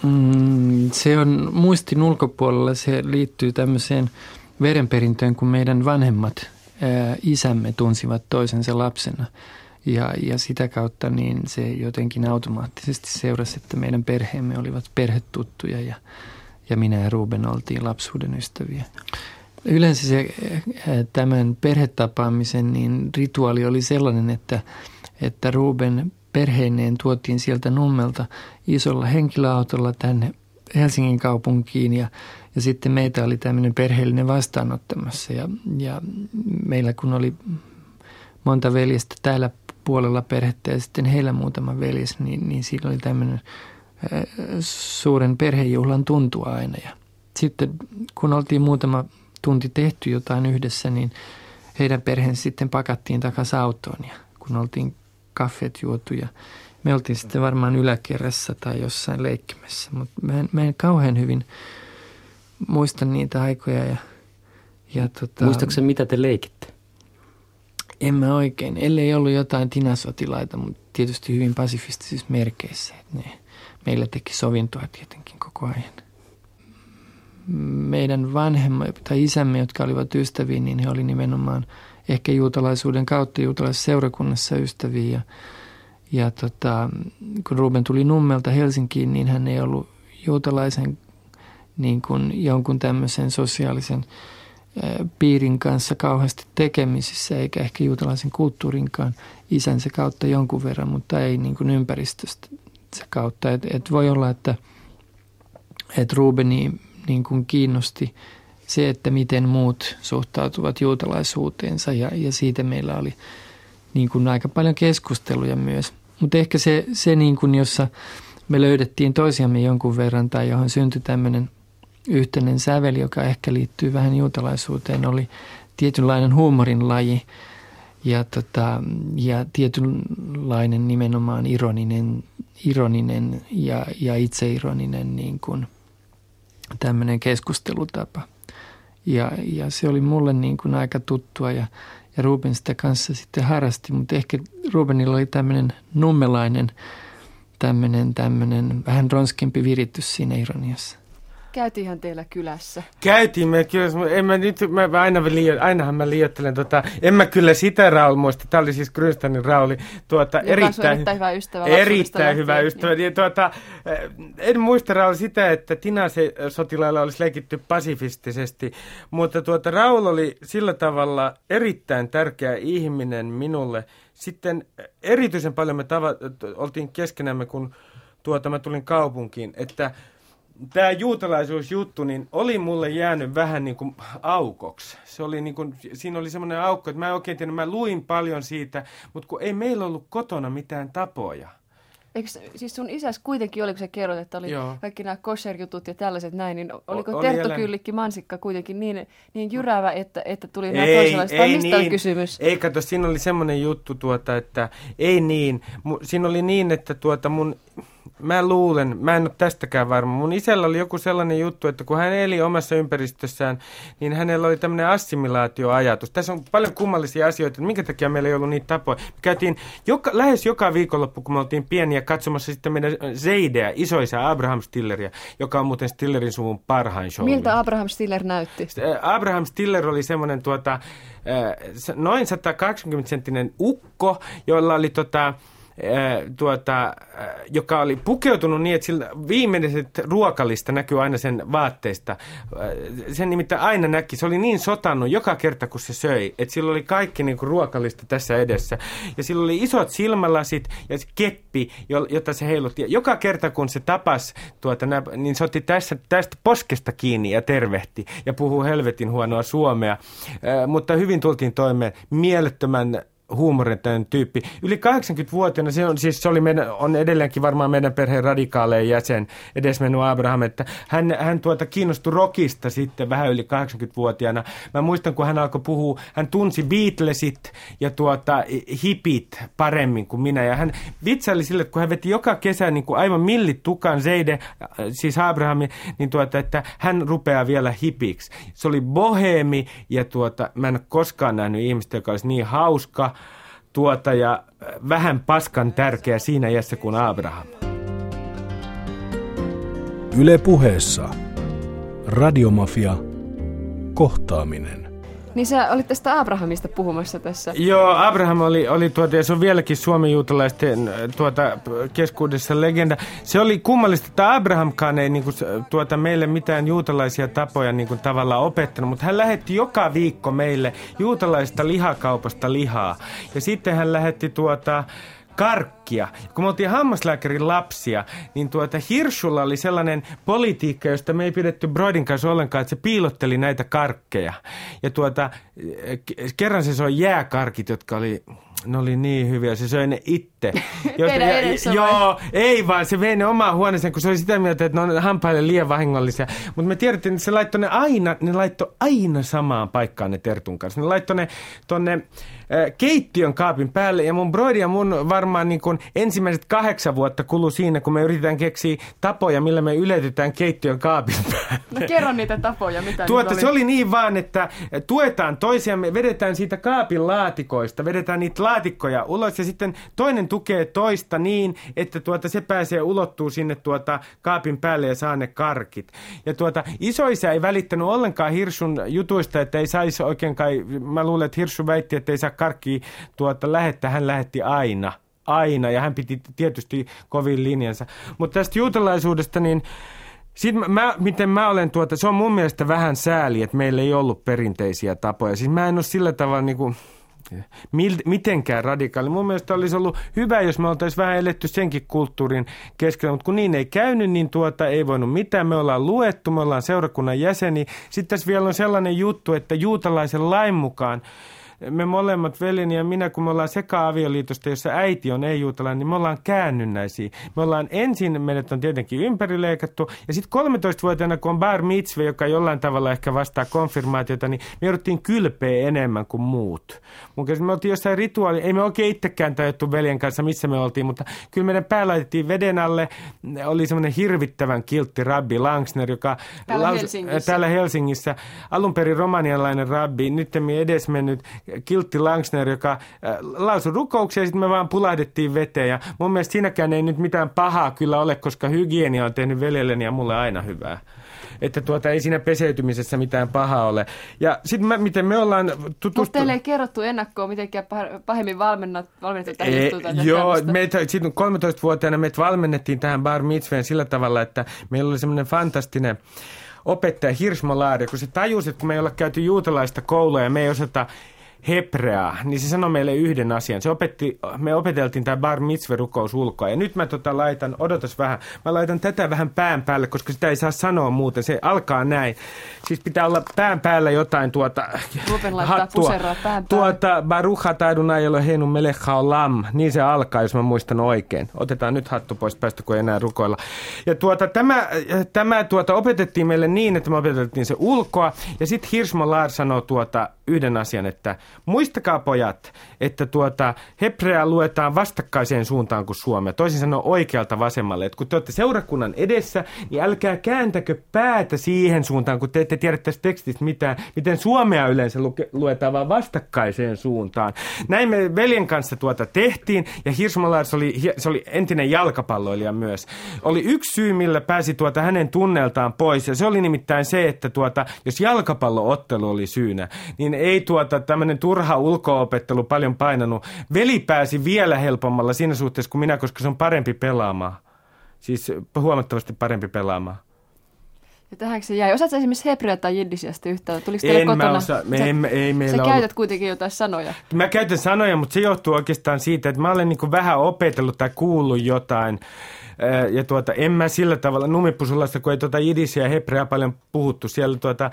Mm, se on muistin ulkopuolella, se liittyy tämmöiseen verenperintöön, kun meidän vanhemmat ää, isämme tunsivat toisensa lapsena. Ja, ja sitä kautta niin se jotenkin automaattisesti seurasi, että meidän perheemme olivat perhetuttuja ja, ja minä ja Ruben oltiin lapsuuden ystäviä. Yleensä se, tämän perhetapaamisen niin rituaali oli sellainen, että, että Ruben perheineen tuotiin sieltä Nummelta isolla henkilöautolla tänne Helsingin kaupunkiin ja, ja sitten meitä oli tämmöinen perheellinen vastaanottamassa. Ja, ja meillä kun oli monta veljestä täällä puolella perhettä ja sitten heillä muutama veljes, niin, niin siinä oli tämmöinen äh, suuren perhejuhlan tuntua aina. Ja sitten kun oltiin muutama tunti tehty jotain yhdessä, niin heidän perheensä sitten pakattiin takaisin autoon ja kun oltiin kaffet juotu ja me oltiin sitten varmaan yläkerrassa tai jossain leikkimässä, mutta mä en, mä en kauhean hyvin muista niitä aikoja. Ja, ja tota, Muistaakseni mitä te leikitte? En mä oikein, ellei ollut jotain tinasotilaita, mutta tietysti hyvin pasifistisissa merkeissä. Että ne, meillä teki sovintoa tietenkin koko ajan. Meidän vanhemmat tai isämme, jotka olivat ystäviä, niin he oli nimenomaan – ehkä juutalaisuuden kautta juutalaisessa seurakunnassa ystäviä. Ja, ja tota, kun Ruben tuli Nummelta Helsinkiin, niin hän ei ollut juutalaisen niin kuin jonkun tämmöisen sosiaalisen piirin kanssa kauheasti tekemisissä, eikä ehkä juutalaisen kulttuurinkaan isänsä kautta jonkun verran, mutta ei niin kuin ympäristöstä kautta. Et, et voi olla, että et Rubeni niin kuin kiinnosti se, että miten muut suhtautuvat juutalaisuuteensa ja, ja siitä meillä oli niin kuin aika paljon keskusteluja myös. Mutta ehkä se, se niin kuin, jossa me löydettiin toisiamme jonkun verran tai johon syntyi tämmöinen yhteinen sävel, joka ehkä liittyy vähän juutalaisuuteen, oli tietynlainen huumorin laji ja, tota, ja tietynlainen nimenomaan ironinen, ironinen ja, ja itseironinen niin kuin tämmöinen keskustelutapa. Ja, ja se oli mulle niin kuin aika tuttua ja, ja Ruben sitä kanssa sitten harrasti, mutta ehkä Rubenilla oli tämmöinen nummelainen, tämmöinen, tämmöinen vähän ronskempi viritys siinä ironiassa. Käytiinhän teillä kylässä. Käytiin me kyllä, en mä nyt, mä aina liio, ainahan mä liioittelen, tota, en mä kyllä sitä Raul muista, tämä oli siis Grönstanin Rauli, tuota, erittäin, erittäin hyvä ystävä. Erittäin hyvä ystävä. Niin. Tuota, eh, en muista Raul sitä, että Tinase sotilailla olisi leikitty pasifistisesti, mutta tuota, Raul oli sillä tavalla erittäin tärkeä ihminen minulle. Sitten erityisen paljon me tava, oltiin keskenämme, kun tuota, mä tulin kaupunkiin, että tämä juutalaisuusjuttu niin oli mulle jäänyt vähän niin kuin aukoksi. Se oli niin kuin, siinä oli semmoinen aukko, että mä en oikein tiedä, mä luin paljon siitä, mutta kun ei meillä ollut kotona mitään tapoja. Eikö, siis sun isäs kuitenkin oli, kun sä kerrot, että oli Joo. kaikki nämä kosher-jutut ja tällaiset näin, niin oliko o, Terttokyllikki mansikka kuitenkin niin, niin jyrävä, että, että tuli nämä toisenlaiset, ei mistä niin. kysymys? Ei, kato, siinä oli semmoinen juttu, tuota, että ei niin. Siinä oli niin, että tuota mun mä luulen, mä en ole tästäkään varma. Mun isällä oli joku sellainen juttu, että kun hän eli omassa ympäristössään, niin hänellä oli tämmöinen assimilaatioajatus. Tässä on paljon kummallisia asioita, että minkä takia meillä ei ollut niitä tapoja. Me käytiin joka, lähes joka viikonloppu, kun me oltiin pieniä, katsomassa sitten meidän Zeideä, isoisa Abraham Stilleria, joka on muuten Stillerin suvun parhain show. Miltä Abraham Stiller näytti? Abraham Stiller oli semmoinen tuota, noin 180-senttinen ukko, jolla oli tota, tuota, joka oli pukeutunut niin, että sillä viimeiset ruokalista näkyy aina sen vaatteista. Sen nimittäin aina näki, se oli niin sotannut joka kerta, kun se söi, että sillä oli kaikki niin kuin ruokalista tässä edessä. Ja sillä oli isot silmälasit ja keppi, jota se heilutti. Joka kerta, kun se tapas, tuota, niin se otti tästä, tästä poskesta kiinni ja tervehti ja puhuu helvetin huonoa suomea. Mutta hyvin tultiin toimeen mielettömän huumorintainen tyyppi. Yli 80-vuotiaana, se on, siis se oli meidän, on edelleenkin varmaan meidän perheen radikaaleja jäsen, edesmennyt Abraham, että hän, hän tuota kiinnostui rockista sitten vähän yli 80-vuotiaana. Mä muistan, kun hän alkoi puhua, hän tunsi Beatlesit ja tuota, hipit paremmin kuin minä. Ja hän vitsaili sille, kun hän veti joka kesä niin kuin aivan millit tukan Zeide, siis Abrahami, niin tuota, että hän rupeaa vielä hipiksi. Se oli boheemi ja tuota, mä en ole koskaan nähnyt ihmistä, joka olisi niin hauska, tuota ja vähän paskan tärkeä siinä iässä kuin Abraham. Yle puheessa. Radiomafia. Kohtaaminen. Niin sä olit tästä Abrahamista puhumassa tässä. Joo, Abraham oli, oli tuota, ja se on vieläkin suomen juutalaisten äh, tuota, keskuudessa legenda. Se oli kummallista, että Abrahamkaan ei niin kuin, tuota, meille mitään juutalaisia tapoja niin kuin, tavallaan opettanut, mutta hän lähetti joka viikko meille juutalaista lihakaupasta lihaa. Ja sitten hän lähetti tuota, karkkia. Kun me oltiin hammaslääkärin lapsia, niin tuota Hirschulla oli sellainen politiikka, josta me ei pidetty Broidin kanssa ollenkaan, että se piilotteli näitä karkkeja. Ja tuota, kerran se soi jääkarkit, jotka oli ne oli niin hyviä, se söi ne itse. Josta, ja, joo, ei vaan, se vei ne omaan huoneeseen, kun se oli sitä mieltä, että ne on hampaille liian vahingollisia. Mutta me tiedettiin, että se laittoi ne aina, ne laittoi aina samaan paikkaan ne Tertun kanssa. Ne laittoi ne tonne keittiön kaapin päälle ja mun broidi ja mun varmaan niin kun ensimmäiset kahdeksan vuotta kulu siinä, kun me yritetään keksiä tapoja, millä me yletetään keittiön kaapin päälle. No kerro niitä tapoja, mitä Tuota, oli? se oli niin vaan, että tuetaan toisiamme, vedetään siitä kaapin laatikoista, vedetään niitä laatikkoja ulos ja sitten toinen tukee toista niin, että tuota, se pääsee ulottuu sinne tuota kaapin päälle ja saa ne karkit. Ja tuota, isoisä ei välittänyt ollenkaan Hirsun jutuista, että ei saisi oikein kai, mä luulen, että Hirsu väitti, että ei saa karkki tuota, lähettää, hän lähetti aina. Aina, ja hän piti tietysti kovin linjansa. Mutta tästä juutalaisuudesta, niin sitten mä, miten mä olen tuota, se on mun mielestä vähän sääli, että meillä ei ollut perinteisiä tapoja. Siis mä en ole sillä tavalla niin kuin, mitenkään radikaali. Mun mielestä olisi ollut hyvä, jos me oltaisiin vähän eletty senkin kulttuurin keskellä, mutta kun niin ei käynyt, niin tuota ei voinut mitään. Me ollaan luettu, me ollaan seurakunnan jäseni. Sitten tässä vielä on sellainen juttu, että juutalaisen lain mukaan me molemmat veljeni ja minä, kun me ollaan seka-avioliitosta, jossa äiti on ei-juutalainen, niin me ollaan käännynnäisiä. Me ollaan ensin, meidät on tietenkin ympärileikattu, ja sitten 13-vuotiaana, kun on bar mitzve, joka jollain tavalla ehkä vastaa konfirmaatiota, niin me jouduttiin kylpeä enemmän kuin muut. Mun me oltiin jossain rituaali, ei me oikein itsekään tajuttu veljen kanssa, missä me oltiin, mutta kyllä meidän pää laitettiin veden alle. Oli semmoinen hirvittävän kiltti rabbi Langsner, joka täällä, laus, Helsingissä. täällä Helsingissä, alun perin romanialainen rabbi, nyt edesmennyt kiltti Langsner, joka äh, lausui rukouksia ja sitten me vaan pulahdettiin veteen. Ja mun mielestä siinäkään ei nyt mitään pahaa kyllä ole, koska hygienia on tehnyt veljelleni ja mulle aina hyvää että tuota, ei siinä peseytymisessä mitään pahaa ole. Ja sitten miten me ollaan tutustu... Mutta teille ei kerrottu ennakkoon mitenkään pahemmin valmennat, valmennettu tähän e, Joo, meitä, 13-vuotiaana meitä valmennettiin tähän bar mitzveen sillä tavalla, että meillä oli semmoinen fantastinen opettaja Hirschmolaari, kun se tajusi, että kun me ei olla käyty juutalaista koulua ja me ei osata hebreaa, niin se sanoi meille yhden asian. Se opetti, me opeteltiin tämä bar mitzve-rukous ulkoa. Ja nyt mä tota laitan, odotas vähän, mä laitan tätä vähän pään päälle, koska sitä ei saa sanoa muuten. Se alkaa näin. Siis pitää olla pään päällä jotain tuota hattua. Pään tuota Barucha taidun ole heinu melecha lam. Niin se alkaa, jos mä muistan oikein. Otetaan nyt hattu pois päästä, kun ei enää rukoilla. Ja tuota, tämä, tämä tuota, opetettiin meille niin, että me opetettiin se ulkoa. Ja sitten Hirschmolar sanoi tuota, yhden asian, että muistakaa pojat, että tuota, hebreaa luetaan vastakkaiseen suuntaan kuin suomea. Toisin sanoen oikealta vasemmalle. Että kun te olette seurakunnan edessä, niin älkää kääntäkö päätä siihen suuntaan, kun te ette tiedä tästä tekstistä mitään, miten suomea yleensä luetaan vaan vastakkaiseen suuntaan. Näin me veljen kanssa tuota tehtiin, ja Hirsmalars oli, se oli entinen jalkapalloilija myös. Oli yksi syy, millä pääsi tuota hänen tunneltaan pois, ja se oli nimittäin se, että tuota, jos jalkapalloottelu oli syynä, niin ei tuota tämmöinen turha ulkoopettelu paljon painanut. Veli pääsi vielä helpommalla siinä suhteessa kuin minä, koska se on parempi pelaamaan. Siis huomattavasti parempi pelaamaan. Ja tähän se jäi. Osaatko esimerkiksi hebreä tai jiddisiasta yhtään? Tuliko teille en kotona? Mä osa, me, ei, ei meillä sä ollut... käytät kuitenkin jotain sanoja. Mä käytän sanoja, mutta se johtuu oikeastaan siitä, että mä olen niin vähän opetellut tai kuullut jotain ja tuota, en mä sillä tavalla, Numipusulassa, kun ei tuota jidisiä ja hebreaa paljon puhuttu, siellä tuota,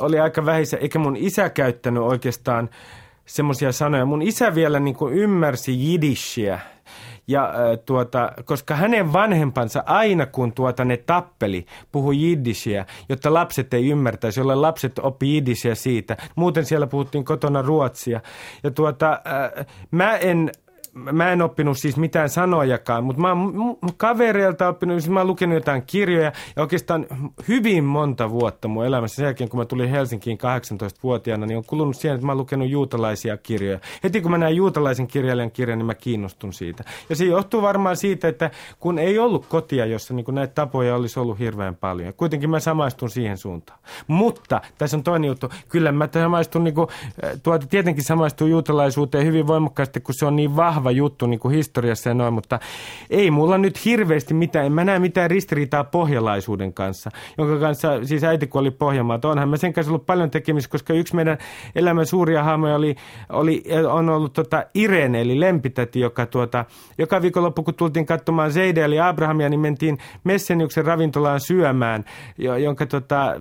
oli aika vähissä, eikä mun isä käyttänyt oikeastaan semmoisia sanoja. Mun isä vielä niin kuin ymmärsi jidishiä, ja tuota, koska hänen vanhempansa aina kun tuota ne tappeli, puhui jiddisiä, jotta lapset ei ymmärtäisi, jolle lapset oppi jiddisiä siitä. Muuten siellä puhuttiin kotona ruotsia. Ja tuota, äh, mä en mä en oppinut siis mitään sanojakaan, mutta mä oon kavereilta oppinut, siis mä oon lukenut jotain kirjoja ja oikeastaan hyvin monta vuotta mun elämässä sen jälkeen, kun mä tulin Helsinkiin 18-vuotiaana, niin on kulunut siihen, että mä oon lukenut juutalaisia kirjoja. Heti kun mä näen juutalaisen kirjailijan kirjan, niin mä kiinnostun siitä. Ja se johtuu varmaan siitä, että kun ei ollut kotia, jossa niin näitä tapoja olisi ollut hirveän paljon. Kuitenkin mä samaistun siihen suuntaan. Mutta tässä on toinen juttu. Kyllä mä samaistun, niin kuin, tuota, tietenkin samaistun juutalaisuuteen hyvin voimakkaasti, kun se on niin vahva vahva juttu niin kuin historiassa ja noin, mutta ei mulla nyt hirveästi mitään, en mä näe mitään ristiriitaa pohjalaisuuden kanssa, jonka kanssa, siis äiti kun oli Pohjanmaata, onhan mä sen kanssa ollut paljon tekemistä, koska yksi meidän elämän suuria hahmoja oli, oli, on ollut tota Irene, eli lempitäti, joka tuota, joka viikonloppu, kun tultiin katsomaan Zeide eli Abrahamia, niin mentiin Messeniuksen ravintolaan syömään, jonka tota,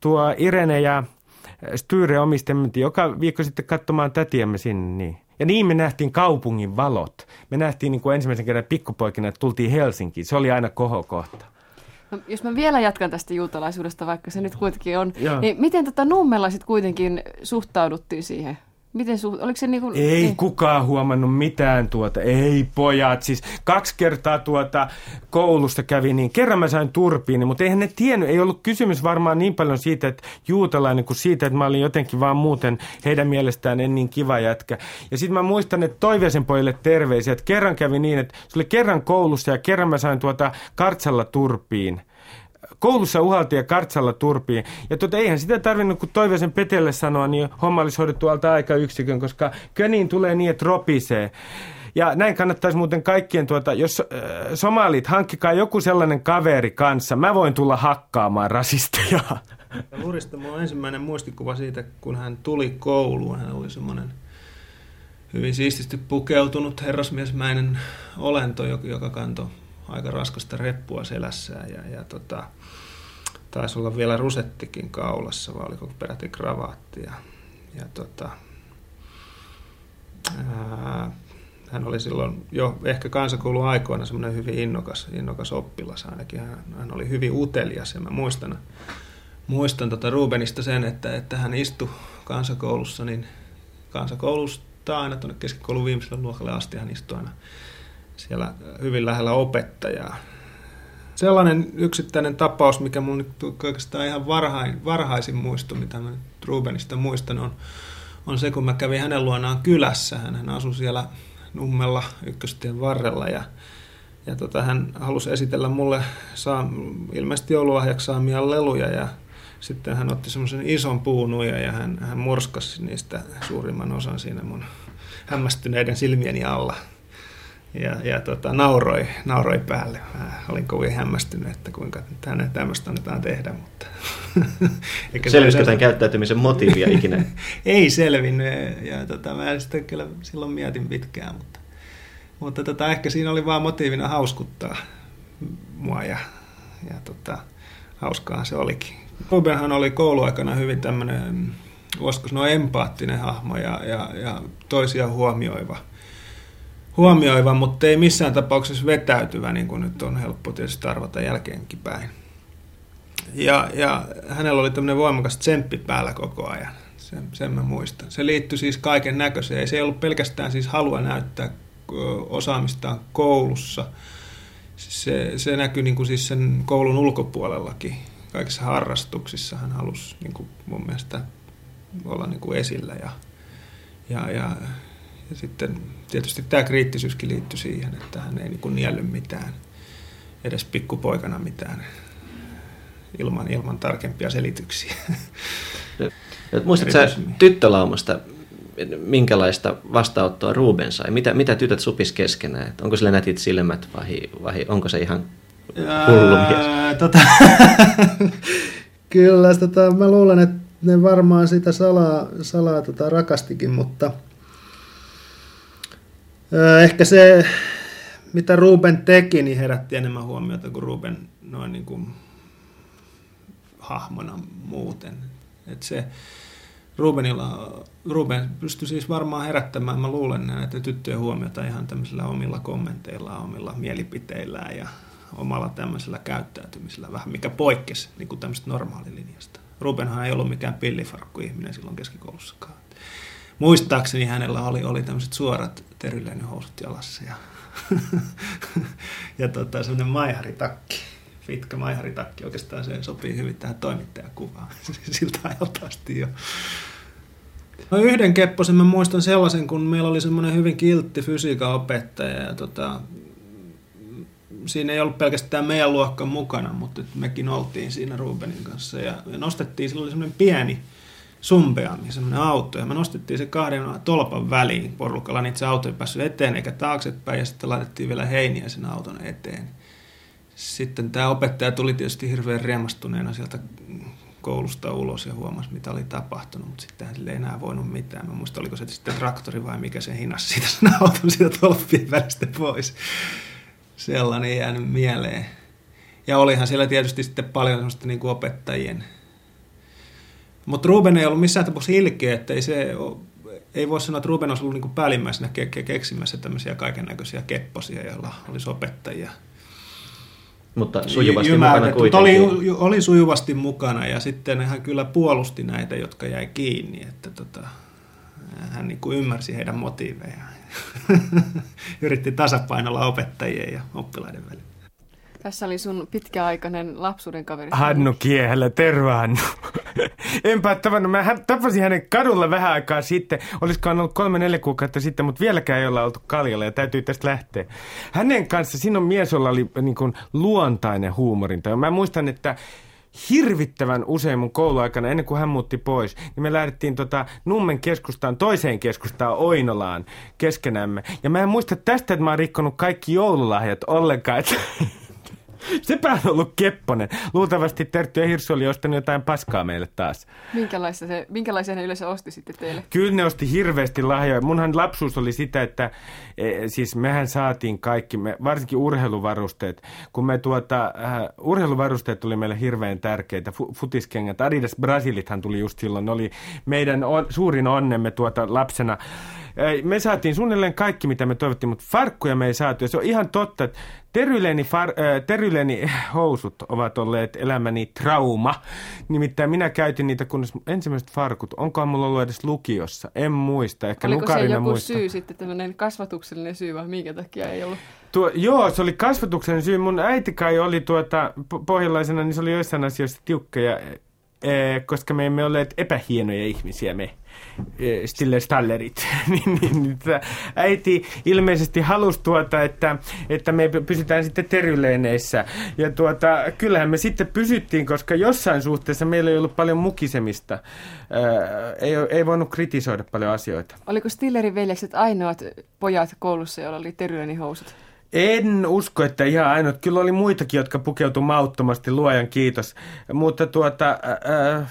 tuo Irene ja Styre omistimme joka viikko sitten katsomaan tätiämme sinne. Niin. Ja niin me nähtiin kaupungin valot. Me nähtiin niin kuin ensimmäisen kerran pikkupoikina, että tultiin Helsinkiin. Se oli aina kohokohta. No, jos mä vielä jatkan tästä juutalaisuudesta, vaikka se nyt kuitenkin on, Joo. niin miten tota nummella sitten kuitenkin suhtauduttiin siihen? Miten su- oliko se niinku, Ei niin? kukaan huomannut mitään tuota, ei pojat. Siis kaksi kertaa tuota koulusta kävi niin, kerran mä sain turpiin, mutta eihän ne tiennyt, ei ollut kysymys varmaan niin paljon siitä, että juutalainen kuin siitä, että mä olin jotenkin vaan muuten heidän mielestään en niin kiva jätkä. Ja sitten mä muistan, että toiveisen pojille terveisiä, että kerran kävi niin, että se oli kerran koulussa ja kerran mä sain tuota kartsalla turpiin koulussa uhaltiin ja kartsalla turpiin. Ja tuota, eihän sitä tarvinnut, kun Toivoisen Petelle sanoa, niin homma olisi hoidettu alta aika yksikön, koska köniin tulee niin, että ropisee. Ja näin kannattaisi muuten kaikkien, tuota, jos äh, somalit, hankkikaa joku sellainen kaveri kanssa. Mä voin tulla hakkaamaan rasisteja. Lurista on ensimmäinen muistikuva siitä, kun hän tuli kouluun. Hän oli semmoinen hyvin siististi pukeutunut herrasmiesmäinen olento, joka kantoi aika raskasta reppua selässään ja, ja tota, taisi olla vielä rusettikin kaulassa, vai oliko peräti kravaatti. Ja, ja tota, hän oli silloin jo ehkä kansakoulun aikoina semmoinen hyvin innokas, innokas oppilas ainakin. Hän, hän oli hyvin utelias ja mä muistan, muistan tota Rubenista sen, että, että hän istui kansakoulussa, niin kansakoulusta aina tuonne keskikoulun viimeiselle luokalle asti hän istui aina siellä hyvin lähellä opettajaa. Sellainen yksittäinen tapaus, mikä mun nyt oikeastaan ihan varhain, varhaisin muistu, mitä mä nyt Rubenista muistan, on, on se, kun mä kävin hänen luonaan kylässä. Hän asui siellä Nummella ykköstien varrella ja, ja tota, hän halusi esitellä mulle saa, ilmeisesti joululahjaksi saamia leluja ja sitten hän otti semmoisen ison puunuja ja hän, hän murskasi niistä suurimman osan siinä mun hämmästyneiden silmieni alla ja, ja tota, nauroi, nauroi päälle. Mä olin kovin hämmästynyt, että kuinka tänne tämmöistä annetaan tehdä. Mutta Selvisikö tämän käyttäytymisen motiivia ikinä? Ei selvinnyt ja tota, mä sitten kyllä silloin mietin pitkään, mutta, mutta tota, ehkä siinä oli vaan motiivina hauskuttaa mua ja, ja tota, hauskaahan se olikin. Rubenhan oli kouluaikana hyvin tämmöinen, voisiko sanoa empaattinen hahmo ja, ja, ja toisia huomioiva – huomioiva, mutta ei missään tapauksessa vetäytyvä, niin kuin nyt on helppo tietysti arvata jälkeenkin päin. Ja, ja hänellä oli tämmöinen voimakas tsemppi päällä koko ajan, sen, sen mä muistan. Se liittyi siis kaiken näköiseen. Se ei ollut pelkästään siis halua näyttää osaamistaan koulussa. Se, se näkyi niin kuin siis sen koulun ulkopuolellakin. Kaikissa harrastuksissa hän halusi niin kuin mun mielestä olla niin kuin esillä ja, ja, ja ja sitten tietysti tämä kriittisyyskin liittyi siihen, että hän ei niin nielly mitään, edes pikkupoikana mitään, ilman, ilman tarkempia selityksiä. Muistatko tyttölaumasta, minkälaista vastaanottoa Ruben sai? Mitä, mitä tytöt supis keskenään? Onko sillä nätit silmät vai, vai onko se ihan hullu mies? Tota, kyllä, tota, mä luulen, että ne varmaan sitä salaa, salaa tota, rakastikin, mutta – Ehkä se, mitä Ruben teki, niin herätti enemmän huomiota kuin Ruben noin niin kuin hahmona muuten. Et se, Rubenilla, Ruben pystyi siis varmaan herättämään, mä luulen näitä tyttöjen huomiota ihan tämmöisillä omilla kommenteilla, omilla mielipiteillään ja omalla tämmöisellä käyttäytymisellä vähän, mikä poikkesi niin kuin tämmöistä normaalilinjasta. Rubenhan ei ollut mikään pillifarkku ihminen silloin keskikoulussakaan muistaakseni hänellä oli, oli tämmöiset suorat housut jalassa ja, ja tota, semmoinen maiharitakki, pitkä maiharitakki. Oikeastaan se sopii hyvin tähän toimittajakuvaan siltä ajalta asti jo. No yhden kepposen mä muistan sellaisen, kun meillä oli semmoinen hyvin kiltti fysiikan opettaja ja tota, siinä ei ollut pelkästään meidän luokka mukana, mutta mekin oltiin siinä Rubenin kanssa ja, ja nostettiin, sillä oli semmoinen pieni sumpeammin semmoinen auto. Ja me nostettiin se kahden tolpan väliin porukalla, niin se auto ei päässyt eteen eikä taaksepäin. Ja sitten laitettiin vielä heiniä sen auton eteen. Sitten tämä opettaja tuli tietysti hirveän riemastuneena sieltä koulusta ulos ja huomasi, mitä oli tapahtunut, mutta sitten hän ei enää voinut mitään. Mä muistan, oliko se sitten traktori vai mikä se hinas siitä sen auton siitä tolppien välistä pois. Sellainen jäänyt mieleen. Ja olihan siellä tietysti sitten paljon semmoista niin opettajien mutta Ruben ei ollut missään tapauksessa ilkeä, että ei se ei voi sanoa, että Ruben olisi ollut niin päällimmäisenä ke- ke- keksimässä tämmöisiä kaiken näköisiä kepposia, joilla olisi opettajia. Mutta sujuvasti y- mukana kuitenkin. Oli, oli sujuvasti mukana ja sitten hän kyllä puolusti näitä, jotka jäi kiinni, että tota, hän niin kuin ymmärsi heidän motiivejaan. Yritti tasapainolla opettajien ja oppilaiden välillä. Tässä oli sun pitkäaikainen lapsuuden kaveri. Hannu Kiehellä, terve Hannu. Enpä tavannut, mä tapasin hänen kadulla vähän aikaa sitten, olisikohan ollut kolme neljä kuukautta sitten, mutta vieläkään ei olla oltu kaljalla ja täytyy tästä lähteä. Hänen kanssa, siinä on mies, jolla oli niin kuin luontainen huumorinta. Mä muistan, että hirvittävän usein mun kouluaikana, ennen kuin hän muutti pois, niin me lähdettiin tota Nummen keskustaan, toiseen keskustaan Oinolaan keskenämme. Ja mä en muista tästä, että mä oon rikkonut kaikki joululahjat ollenkaan. Että Sepä on ollut Kepponen. Luultavasti Tertty ja Hirsu oli ostanut jotain paskaa meille taas. Minkälaisia, se, minkälaisia ne yleensä osti sitten teille? Kyllä ne osti hirveästi lahjoja. Munhan lapsuus oli sitä, että e, siis mehän saatiin kaikki, me, varsinkin urheiluvarusteet. Kun me tuota, äh, urheiluvarusteet tuli meille hirveän tärkeitä. F- futiskengät, Adidas Brasilithan tuli just silloin. Ne oli meidän on, suurin onnemme tuota lapsena. Me saatiin suunnilleen kaikki, mitä me toivottiin, mutta farkkuja me ei saatu. Ja se on ihan totta, että Teryleni, far, äh, teryleni housut ovat olleet elämäni trauma. Nimittäin minä käytin niitä, kunnes ensimmäiset farkut. Onkohan mulla ollut edes lukiossa? En muista. Ehkä Oliko se joku muista. syy sitten, tämmöinen kasvatuksellinen syy vai minkä takia ei ollut? Tuo, joo, se oli kasvatuksellinen syy. Mun äiti kai oli tuota, pohjalaisena, niin se oli joissain asioissa tiukka, ja, koska me emme olleet epähienoja ihmisiä me. Eh, Stille Stallerit, niin, niin, niin äiti ilmeisesti halusi tuota, että, että me pysytään sitten teryleeneissä. Ja tuota, kyllähän me sitten pysyttiin, koska jossain suhteessa meillä ei ollut paljon mukisemista. Ää, ei, ei voinut kritisoida paljon asioita. Oliko Stillerin veljekset ainoat pojat koulussa, joilla oli terylenihousut? En usko, että ihan ainoat. Kyllä oli muitakin, jotka pukeutu mauttomasti, luojan kiitos. Mutta tuota... Ää,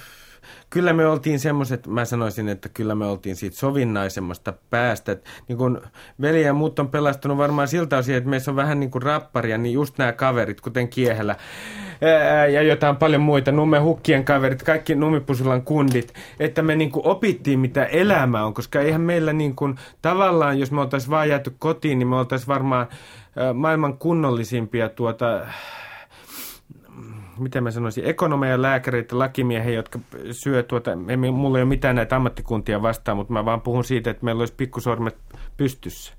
kyllä me oltiin semmoiset, mä sanoisin, että kyllä me oltiin siitä sovinnaisemmasta päästä. Niin kun veli ja muut on pelastunut varmaan siltä osin, että meissä on vähän niin kuin rapparia, niin just nämä kaverit, kuten Kiehellä ja jotain paljon muita, Numme Hukkien kaverit, kaikki Numipusulan kundit, että me niin kuin opittiin, mitä elämä on, koska eihän meillä niin kuin, tavallaan, jos me oltaisiin vaan jääty kotiin, niin me oltaisiin varmaan maailman kunnollisimpia tuota, miten mä sanoisin, ekonomeja, lääkäreitä, lakimiehiä, jotka syö tuota, ei, mulla ei ole mitään näitä ammattikuntia vastaan, mutta mä vaan puhun siitä, että meillä olisi pikkusormet pystyssä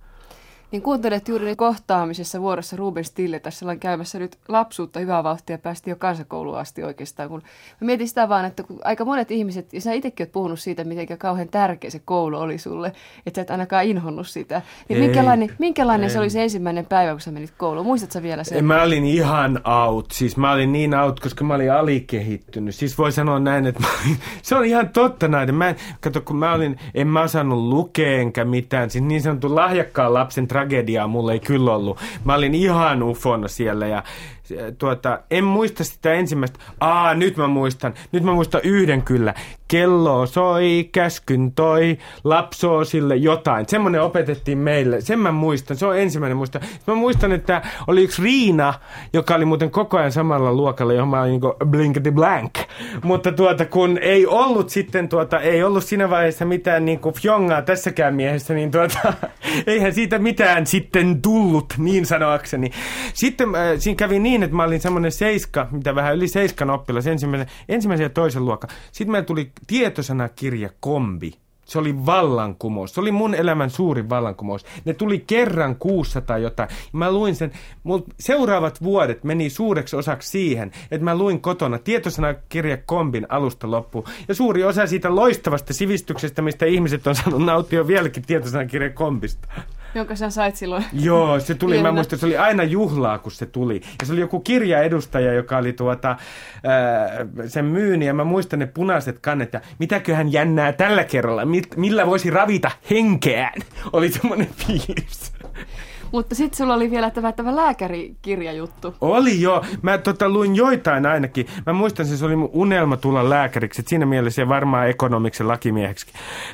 niin kuuntelet juuri kohtaamisessa vuorossa Ruben Stille. Tässä ollaan käymässä nyt lapsuutta hyvää vauhtia, päästi jo kansakouluun asti oikeastaan. Kun mä mietin sitä vaan, että kun aika monet ihmiset, ja sä itsekin oot puhunut siitä, miten kauhean tärkeä se koulu oli sulle, että sä et ainakaan inhonnut sitä. Niin ei, minkälainen, minkälainen ei. se oli se ensimmäinen päivä, kun sä menit kouluun? Muistatko vielä sen? Mä olin ihan out. Siis mä olin niin out, koska mä olin alikehittynyt. Siis voi sanoa näin, että olin, se on ihan totta näin. Mä, kato, kun mä olin, en mä osannut lukea enkä mitään. Siis niin sanottu lahjakkaan lapsen tragediaa mulla ei kyllä ollut. Mä olin ihan ufona siellä ja tuota, en muista sitä ensimmäistä. Aa, nyt mä muistan. Nyt mä muistan yhden kyllä. Kello soi, käskyn toi, lapsoo sille jotain. Semmoinen opetettiin meille. Sen mä muistan. Se on ensimmäinen muista. Mä muistan, että oli yksi Riina, joka oli muuten koko ajan samalla luokalla, johon mä olin niin blinkety blank. Mutta tuota, kun ei ollut sitten, tuota, ei ollut siinä vaiheessa mitään niin kuin fjongaa tässäkään miehessä, niin tuota, eihän siitä mitään sitten tullut, niin sanoakseni. Sitten äh, siinä kävi niin, että mä olin semmoinen seiska, mitä vähän yli seiskan oppilas, ensimmäisen, ensimmäisen ja toisen luokan. Sitten meillä tuli tietosanakirja kombi. Se oli vallankumous. Se oli mun elämän suuri vallankumous. Ne tuli kerran kuussa tai jotain. Mä luin sen. Mul seuraavat vuodet meni suureksi osaksi siihen, että mä luin kotona tietosanakirja kombin alusta loppuun. Ja suuri osa siitä loistavasta sivistyksestä, mistä ihmiset on saanut nauttia vieläkin tietosanakirja kombista. Jonka sä sait silloin. Joo, se tuli, mä muistan, se oli aina juhlaa, kun se tuli. Ja se oli joku kirjaedustaja, joka oli tuota, ää, sen myyni, ja mä muistan ne punaiset kannet, ja mitäköhän jännää tällä kerralla, millä voisi ravita henkeään, oli semmoinen fiilis. Mutta sitten sulla oli vielä tämä, tämä lääkärikirjajuttu. Oli joo. Mä tota, luin joitain ainakin. Mä muistan, se oli mun unelma tulla lääkäriksi. Et siinä mielessä ja varmaan ekonomiksi ja lakimieheksi.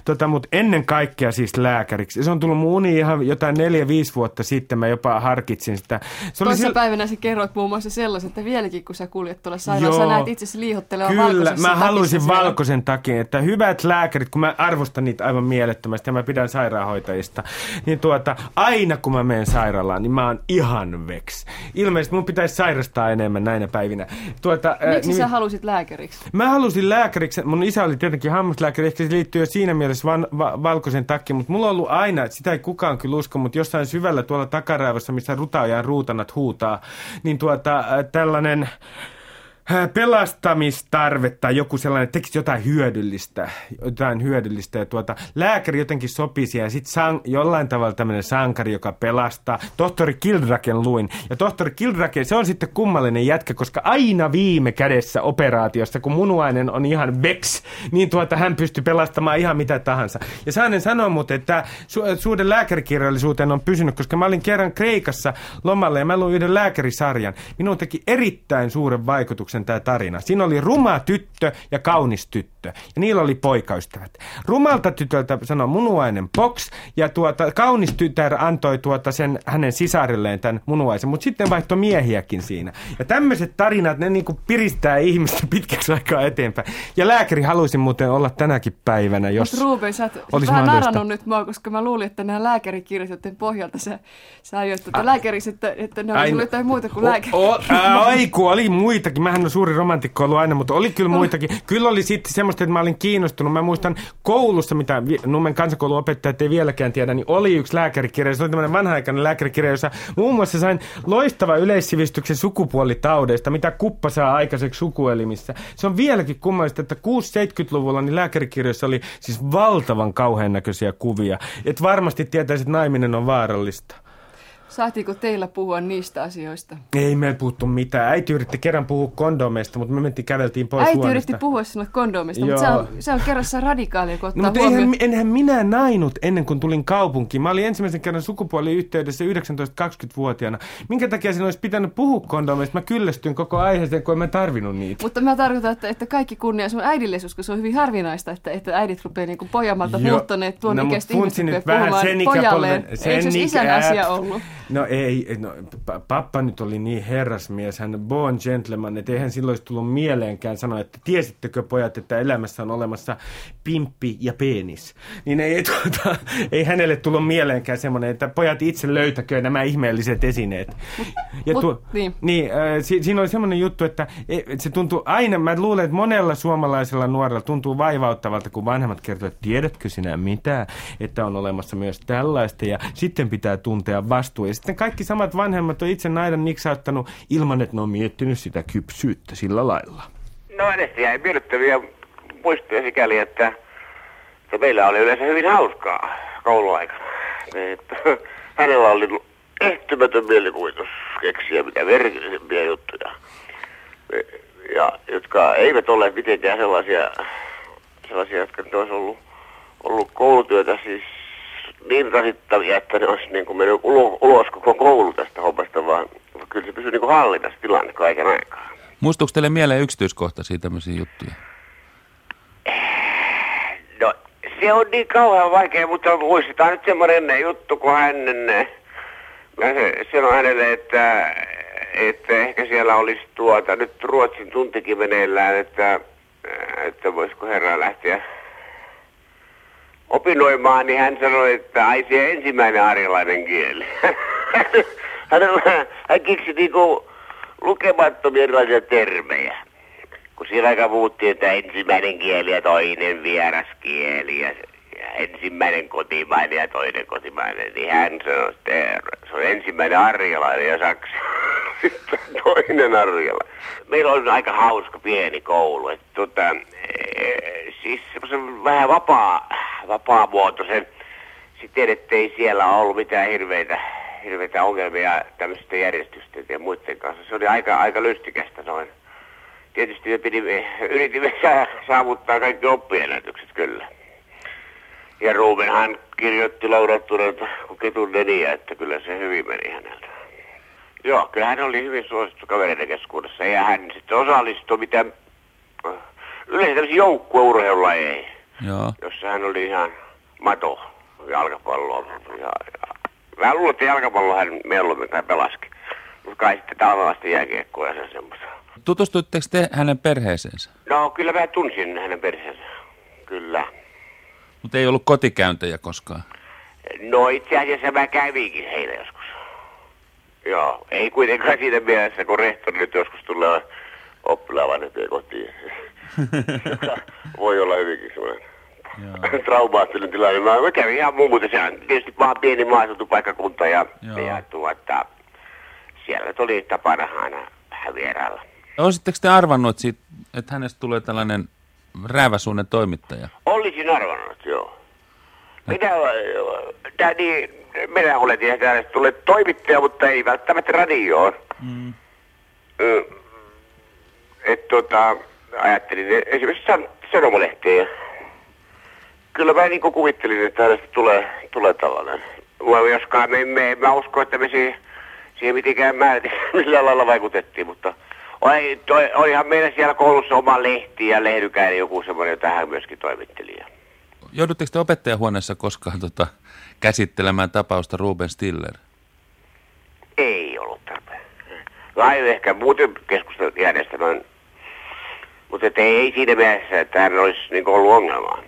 Tota, Mutta ennen kaikkea siis lääkäriksi. Se on tullut mun uni ihan jotain neljä, viisi vuotta sitten. Mä jopa harkitsin sitä. Se oli sillä... päivänä sä kerroit muun muassa sellaisen, että vieläkin kun sä kuljet tuolla sairaalassa, sä näet itse liihottelevan Kyllä, mä haluaisin valkoisen takia, että hyvät lääkärit, kun mä arvostan niitä aivan mielettömästi ja mä pidän sairaanhoitajista, niin tuota, aina kun mä menen sairaalaan, niin mä oon ihan veks. Ilmeisesti mun pitäisi sairastaa enemmän näinä päivinä. Tuota, Miksi niin, sä halusit lääkäriksi? Mä halusin lääkäriksi. Mun isä oli tietenkin hammaslääkäri, ehkä se liittyy jo siinä mielessä van, va, valkoisen takia, mutta mulla on ollut aina, että sitä ei kukaan kyllä usko, mutta jossain syvällä tuolla takaraivassa, missä rutaojan ruutanat huutaa, niin tuota, tällainen pelastamistarve tai joku sellainen, tekisi jotain hyödyllistä, jotain hyödyllistä ja tuota, lääkäri jotenkin sopisi ja sitten jollain tavalla tämmöinen sankari, joka pelastaa. Tohtori Kildraken luin ja tohtori Kildraken, se on sitten kummallinen jätkä, koska aina viime kädessä operaatiossa, kun munuainen on ihan veks, niin tuota, hän pystyy pelastamaan ihan mitä tahansa. Ja saanen sanoa muuten, että su- suuden lääkärikirjallisuuteen on pysynyt, koska mä olin kerran Kreikassa lomalle ja mä luin yhden lääkärisarjan. Minun teki erittäin suuren vaikutuksen tämä tarina. Siinä oli ruma tyttö ja kaunis tyttö. Ja niillä oli poikaystävät. Rumalta tytöltä sanoi munuainen Box ja tuota, kaunis tytär antoi tuota sen hänen sisarilleen tämän munuaisen. Mutta sitten vaihtoi miehiäkin siinä. Ja tämmöiset tarinat, ne niinku piristää ihmistä pitkäksi aikaa eteenpäin. Ja lääkäri halusi muuten olla tänäkin päivänä, jos Mutta Ruben, sä oot vähän narannut nyt mua, koska mä luulin, että nämä lääkärikirjat, joiden pohjalta sä, sä ajoit tätä lääkäri sitten, että ne oli jotain muuta kuin lääkäri. Ai kun oli muitakin. Mähän on suuri romantikko ollut aina, mutta oli kyllä muitakin. Kyllä oli sitten semmoista, että mä olin kiinnostunut. Mä muistan koulussa, mitä Nummen kansakouluopettajat ei vieläkään tiedä, niin oli yksi lääkärikirja. Se oli tämmöinen vanha-aikainen lääkärikirja, jossa muun muassa sain loistava yleissivistyksen sukupuolitaudeista, mitä kuppa saa aikaiseksi sukuelimissä. Se on vieläkin kummallista, että 6-70-luvulla niin lääkärikirjoissa oli siis valtavan kauhean näköisiä kuvia. Et varmasti tietäisi, että naiminen on vaarallista. Saatiinko teillä puhua niistä asioista? Ei meillä puhuttu mitään. Äiti yritti kerran puhua kondomeista, mutta me mentiin käveltiin pois Äiti huoneesta. yritti puhua sinulle kondomeista, mutta se on, se on kerrassa radikaalia, kun ottaa no, mutta huomioon. eihän, enhän minä nainut ennen kuin tulin kaupunkiin. Mä olin ensimmäisen kerran sukupuoliyhteydessä 19-20-vuotiaana. Minkä takia sinä olisi pitänyt puhua kondomeista? Mä kyllästyin koko aiheeseen, kun en mä tarvinnut niitä. Mutta mä tarkoitan, että, että kaikki kunnia sun äidillisyys, koska se on hyvin harvinaista, että, että äidit rupeaa niin Joo. muuttuneet tuon No, ikäiset ihmiset vähän sen pojalleen. ikäpolven- sen Eikö se isän asia ollut? No ei, no, pa- pappa nyt oli niin herrasmies, hän born gentleman, että eihän silloin olisi tullut mieleenkään sanoa, että tiesittekö pojat, että elämässä on olemassa pimppi ja penis. Niin ei, tuota, ei hänelle tullut mieleenkään semmoinen, että pojat itse löytäkö nämä ihmeelliset esineet. Ja mut- tuo, niin. niin, äh, si, siinä oli semmoinen juttu, että e, se tuntuu aina, mä luulen, että monella suomalaisella nuorella tuntuu vaivauttavalta, kun vanhemmat kertovat, että tiedätkö sinä mitä, että on olemassa myös tällaista ja sitten pitää tuntea vastuu. Ja sitten kaikki samat vanhemmat on itse naidan niksauttanut ilman, että ne on miettinyt sitä kypsyyttä sillä lailla. No hänestä jäi miellyttäviä muistoja sikäli, että, että meillä oli yleensä hyvin hauskaa kouluaikana. Että, hänellä oli ehtymätön mielikuvitus keksiä mitä merkillisempiä juttuja. Ja jotka eivät ole mitenkään sellaisia, sellaisia jotka olisi ollut, ollut koulutyötä siis niin rasittavia, että ne olisi niin kuin mennyt ulo, ulos koko koulu tästä hommasta, vaan kyllä se pysyy niin kuin hallinnassa tilanne kaiken aikaa. Muistuuko teille mieleen yksityiskohtaisia tämmöisiä juttuja? No, se on niin kauhean vaikea, mutta muistetaan nyt semmoinen juttu, kun hän, se- sanoin hänelle, että, että ehkä siellä olisi tuota, nyt Ruotsin tuntikin meneillään, että, että voisiko herra lähteä opinoimaan, niin hän sanoi, että ai se ensimmäinen arjalainen kieli. Hänellä, hän keksi niinku lukemattomia erilaisia termejä. Kun siinä aika puhuttiin, että ensimmäinen kieli ja toinen vieras kieli ja, ja ensimmäinen kotimainen ja toinen kotimainen, niin hän sanoi, että se on ensimmäinen arjalainen ja saksa. Sitten toinen arjalainen. Meillä on aika hauska pieni koulu, että tota, eh, siis vähän vapaa, vapaamuotoisen siten, ettei siellä ollut mitään hirveitä, hirveitä ongelmia tämmöisten järjestysten ja muiden kanssa. Se oli aika, aika lystikästä noin. Tietysti me pidimme, yritimme saa- saavuttaa kaikki oppiennätykset kyllä. Ja Ruumenhan kirjoitti laudattuneelta kuin ketun neniä, että kyllä se hyvin meni häneltä. Joo, kyllä hän oli hyvin suosittu kavereiden keskuudessa ja hän sitten osallistui mitä yleensä tämmöisiin joukkueurheilulajeihin, Joo. jossa hän oli ihan mato jalkapalloa. Ja, ja, mä luulen, että jalkapallo hän mieluummin kai pelaskin. Mutta kai sitten talvella jääkiekkoa ja sen semmoista. Tutustuitteko te hänen perheeseensä? No kyllä mä tunsin hänen perheensä. Kyllä. Mutta ei ollut kotikäyntejä koskaan. No itse asiassa mä kävinkin heillä joskus. Joo, ei kuitenkaan siinä mielessä, kun rehtori nyt joskus tulee oppilaan vanhempien kotiin. Voi olla hyvinkin traumaattinen tilanne. Mä, mä kävin ihan muuten, se on tietysti vaan pieni maaseutupaikkakunta ja, Joo. ja tuota, siellä tuli tapana aina vähän vierailla. Olisitteko te arvannut, että, siitä, että hänestä tulee tällainen rääväsuunnen toimittaja? Olisin arvannut, joo. Minä, tää niin, minä oletin, että hänestä tulee toimittaja, mutta ei välttämättä radioon. Mm. Ö, Et tota, ajattelin esimerkiksi san, sanomalehteen. ja Kyllä mä niin kuvittelin, että hänestä tulee, tulee tällainen. Joskaan me, me, mä usko, että me siihen, siihen mitenkään määritin millään lailla vaikutettiin, mutta Oli, toi, olihan meillä siellä koulussa oma lehti ja lehdykäinen joku semmoinen, jota hän myöskin toimitteli. Joudutteko te opettajahuoneessa koskaan tota, käsittelemään tapausta Ruben Stiller? Ei ollut tarpeen. Vai ehkä muuten keskustelut järjestämään, mutta ei, ei siinä mielessä, että hän olisi niin ollut ongelmaa.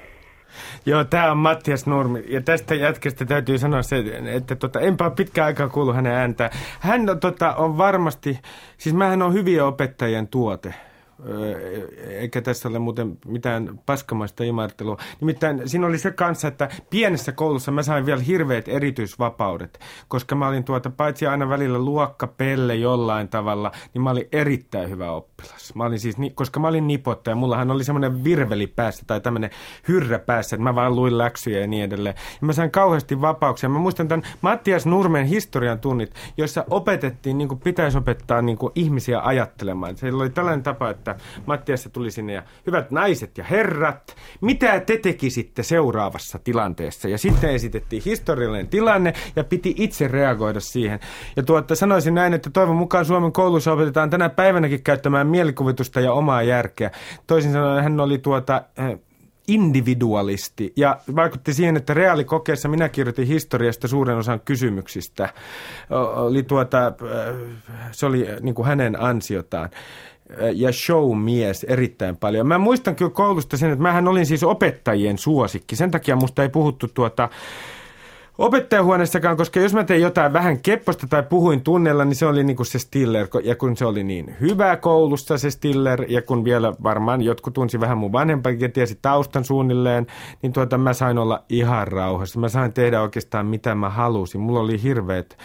Joo, tämä on Mattias Nurmi. Ja tästä jätkästä täytyy sanoa se, että tota, enpä pitkään aikaa kuullut hänen ääntään. Hän tota, on varmasti, siis mähän on hyviä opettajien tuote eikä tässä ole muuten mitään paskamaista imartelua. Nimittäin siinä oli se kanssa, että pienessä koulussa mä sain vielä hirveät erityisvapaudet, koska mä olin tuota, paitsi aina välillä luokkapelle jollain tavalla, niin mä olin erittäin hyvä oppilas. Mä olin siis, koska mä olin nipottaja, mullahan oli semmoinen virveli päässä tai tämmöinen hyrrä päässä, että mä vaan luin läksyjä ja niin edelleen. Ja mä sain kauheasti vapauksia. Mä muistan tämän Mattias Nurmen historian tunnit, joissa opetettiin, niin kuin pitäisi opettaa niin kuin ihmisiä ajattelemaan. Se oli tällainen tapa, että että Mattiassa tuli sinne ja hyvät naiset ja herrat, mitä te tekisitte seuraavassa tilanteessa? Ja sitten esitettiin historiallinen tilanne ja piti itse reagoida siihen. Ja tuotta sanoisin näin, että toivon mukaan Suomen koulussa opetetaan tänä päivänäkin käyttämään mielikuvitusta ja omaa järkeä. Toisin sanoen hän oli tuota eh, individualisti ja vaikutti siihen, että reaalikokeessa minä kirjoitin historiasta suuren osan kysymyksistä. Oli tuota, se oli niin kuin hänen ansiotaan ja showmies erittäin paljon. Mä muistan kyllä koulusta sen, että mähän olin siis opettajien suosikki. Sen takia musta ei puhuttu tuota opettajahuoneessakaan, koska jos mä tein jotain vähän kepposta tai puhuin tunnella, niin se oli niin kuin se Stiller. Ja kun se oli niin hyvä koulussa se Stiller, ja kun vielä varmaan jotkut tunsi vähän mun vanhempakin ja tiesi taustan suunnilleen, niin tuota mä sain olla ihan rauhassa. Mä sain tehdä oikeastaan mitä mä halusin. Mulla oli hirveät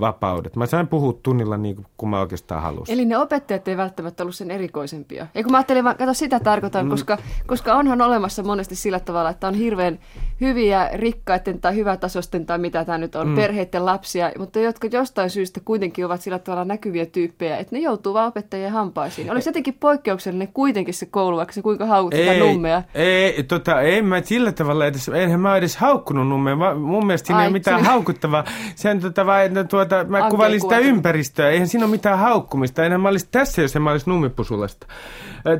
vapaudet. Mä sain puhua tunnilla niin kuin mä oikeastaan halusin. Eli ne opettajat ei välttämättä ollut sen erikoisempia. Ja kun mä ajattelin vaan, kato sitä tarkoitan, mm. koska, koska onhan olemassa monesti sillä tavalla, että on hirveän hyviä rikkaiden tai hyvätasoisten tai mitä tämä nyt on, mm. perheiden lapsia, mutta jotka jostain syystä kuitenkin ovat sillä tavalla näkyviä tyyppejä, että ne joutuu vaan opettajien hampaisiin. Olisi jotenkin poikkeuksellinen kuitenkin se koulu, vaikka se kuinka haukut sitä nummea. Ei, tota, ei mä sillä tavalla edes, enhän mä edes haukkunut nummea. Mun mielestä siinä Ai, ei ole mitään sinä... haukuttavaa. Sen, tota, vai, no, tuota, mä kuvailin sitä ympäristöä. Eihän siinä ole mitään haukkumista. Enhän mä olisi tässä, jos en mä olisi nummipusulasta.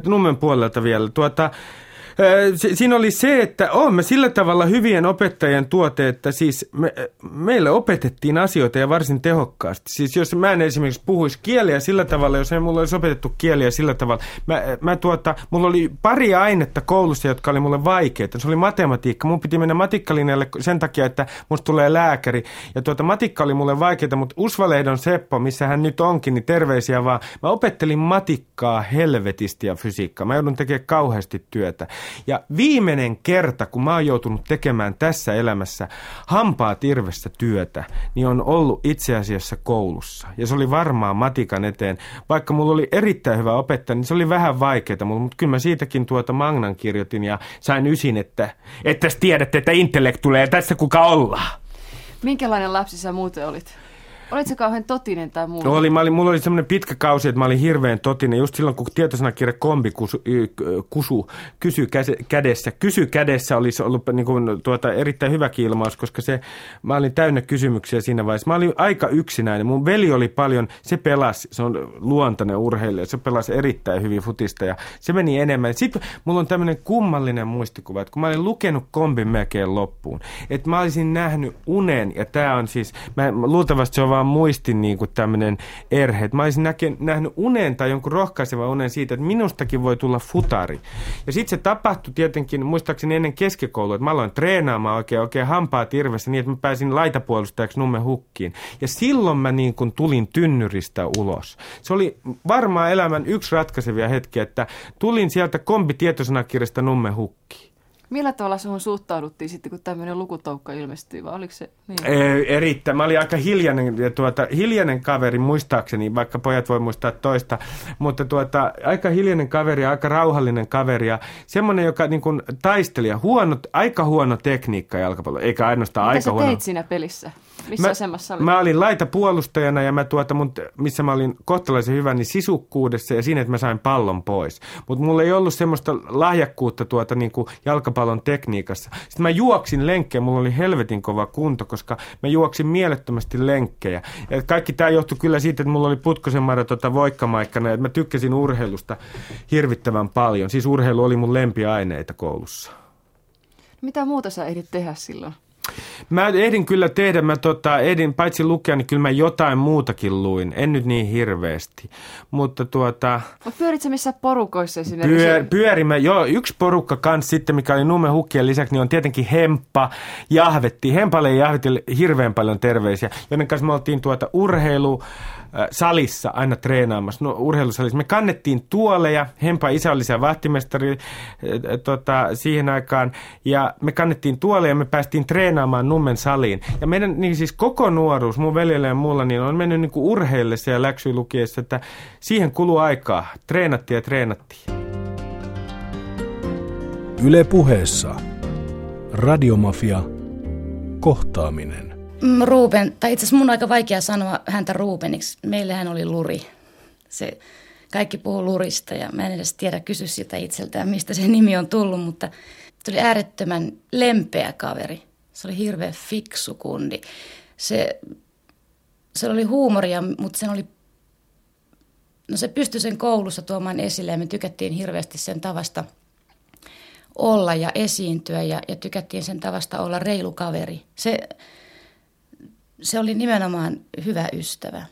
Nummen puolelta vielä. Tuota, Siinä oli se, että olemme sillä tavalla hyvien opettajien tuote, että siis me, meille opetettiin asioita ja varsin tehokkaasti. Siis jos mä en esimerkiksi puhuisi kieliä sillä tavalla, jos ei mulla olisi opetettu kieliä sillä tavalla. Mä, mä tuota, mulla oli pari ainetta koulussa, jotka oli mulle vaikeita. Se oli matematiikka. Mun piti mennä matikkalinjalle sen takia, että musta tulee lääkäri. Ja tuota, matikka oli mulle vaikeita, mutta Usvalehdon Seppo, missä hän nyt onkin, niin terveisiä vaan. Mä opettelin matikkaa helvetisti ja fysiikkaa. Mä joudun tekemään kauheasti työtä. Ja viimeinen kerta, kun mä oon joutunut tekemään tässä elämässä hampaa tirvessä työtä, niin on ollut itse asiassa koulussa. Ja se oli varmaan matikan eteen. Vaikka mulla oli erittäin hyvä opettaja, niin se oli vähän vaikeaa, mutta kyllä mä siitäkin tuota Magnan kirjoitin ja sain ysin, että, että tiedätte, että intellektuleja tässä kuka ollaan. Minkälainen lapsi sä muuten olit? Olitko kauhean totinen tai muu? Oli, mä olin, mulla oli semmoinen pitkä kausi, että mä olin hirveän totinen. Just silloin, kun tietosanakirja kombi kusu, kusu, kysy kädessä. Kysy kädessä olisi ollut niin kuin, tuota, erittäin hyvä ilmaus, koska se, mä olin täynnä kysymyksiä siinä vaiheessa. Mä olin aika yksinäinen. Mun veli oli paljon, se pelasi, se on luontainen urheilija, se pelasi erittäin hyvin futista ja se meni enemmän. Sitten mulla on tämmöinen kummallinen muistikuva, että kun mä olin lukenut kombin melkein loppuun, että mä olisin nähnyt unen, ja tämä on siis, mä, luultavasti se on vaan muistin niin kuin tämmöinen erhe. Mä olisin näke, nähnyt unen tai jonkun rohkaisevan unen siitä, että minustakin voi tulla futari. Ja sitten se tapahtui tietenkin, muistaakseni ennen keskikoulua, että mä aloin treenaamaan oikein, oikein hampaa tirvessä niin, että mä pääsin laitapuolustajaksi Numme Hukkiin. Ja silloin mä niin kuin tulin tynnyristä ulos. Se oli varmaan elämän yksi ratkaisevia hetkiä, että tulin sieltä kombitietosanakirjasta Numme Hukkiin. Millä tavalla sun suhtauduttiin sitten, kun tämmöinen lukutoukka ilmestyi, vai oliko se niin? Erittäin. Mä olin aika hiljainen, ja tuota, hiljainen kaveri muistaakseni, vaikka pojat voi muistaa toista, mutta tuota, aika hiljainen kaveri ja aika rauhallinen kaveri ja semmoinen, joka niin kuin taistelija, huono, aika huono tekniikka jalkapallo, eikä ainoastaan Mitä aika huono. teit siinä pelissä? Missä mä, asemassa olit? Mä olin laitapuolustajana ja mä tuota, mun, missä mä olin kohtalaisen hyvä, niin sisukkuudessa ja siinä, että mä sain pallon pois. Mutta mulla ei ollut semmoista lahjakkuutta tuota niin kuin jalkapallon tekniikassa. Sitten mä juoksin lenkkejä, mulla oli helvetin kova kunto, koska mä juoksin mielettömästi lenkkejä. Ja kaikki tämä johtui kyllä siitä, että mulla oli Putkosen Mara tota voikkamaikkana, että mä tykkäsin urheilusta hirvittävän paljon. Siis urheilu oli mun lempiaineita koulussa. Mitä muuta sä ehdit tehdä silloin? Mä ehdin kyllä tehdä, mä tota, ehdin paitsi lukea, niin kyllä mä jotain muutakin luin. En nyt niin hirveästi, mutta tuota... Mut pyörit sä missä porukoissa esimerkiksi? Pyör, pyörimme, joo, yksi porukka kans sitten, mikä oli Numme Hukkien lisäksi, niin on tietenkin Hemppa, Jahvetti. Hempalle ja Jahvetille hirveän paljon terveisiä, joiden kanssa me oltiin tuota urheilu, salissa aina treenaamassa, no urheilusalissa. Me kannettiin tuoleja, Hempa isä oli se vahtimestari tota, siihen aikaan, ja me kannettiin tuoleja ja me päästiin treenaamaan Nummen saliin. Ja meidän niin siis koko nuoruus, mun veljellä ja mulla, niin on mennyt niin urheillessa ja läksylukiessa, että siihen kuluu aikaa. Treenattiin ja treenattiin. Yle puheessa. Radiomafia. Kohtaaminen. Mm, Ruben, tai itse asiassa mun on aika vaikea sanoa häntä Rubeniksi. Meillähän oli Luri. Se, kaikki puhuu Lurista ja mä en edes tiedä kysy sitä itseltään, mistä se nimi on tullut, mutta oli äärettömän lempeä kaveri. Se oli hirveän fiksu kundi. Se, se oli huumoria, mutta sen oli No se pystyi sen koulussa tuomaan esille ja me tykättiin hirveästi sen tavasta olla ja esiintyä ja, ja tykättiin sen tavasta olla reilu kaveri. Se, se oli nimenomaan hyvä ystävä.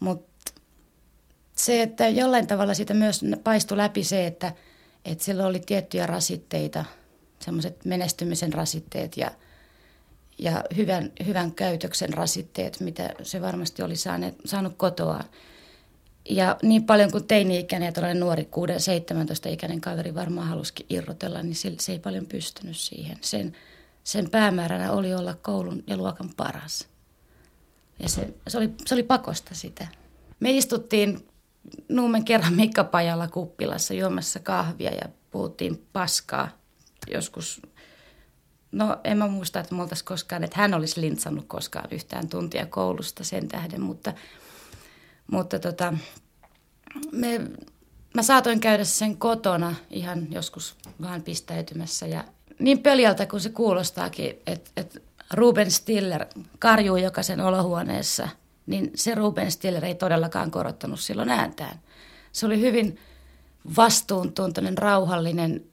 Mutta se, että jollain tavalla siitä myös paistui läpi se, että, että sillä oli tiettyjä rasitteita, semmoiset menestymisen rasitteet ja, ja hyvän, hyvän käytöksen rasitteet, mitä se varmasti oli saanut, saanut kotoa. Ja niin paljon kuin teini-ikäinen ja tällainen nuori 6-17-ikäinen kaveri varmaan halusikin irrotella, niin se, se ei paljon pystynyt siihen. Sen, sen päämääränä oli olla koulun ja luokan paras. Ja se, se, oli, se oli pakosta sitä. Me istuttiin Nuumen kerran Mikkapajalla kuppilassa juomassa kahvia ja puhuttiin paskaa. Joskus, no en mä muista, että me koskaan, että hän olisi lintsannut koskaan yhtään tuntia koulusta sen tähden, mutta, mutta tota, me, mä saatoin käydä sen kotona ihan joskus vaan pistäytymässä ja niin pöljältä kuin se kuulostaakin, että, että Ruben Stiller karjuu jokaisen olohuoneessa, niin se Ruben Stiller ei todellakaan korottanut silloin ääntään. Se oli hyvin vastuuntuntoinen, rauhallinen,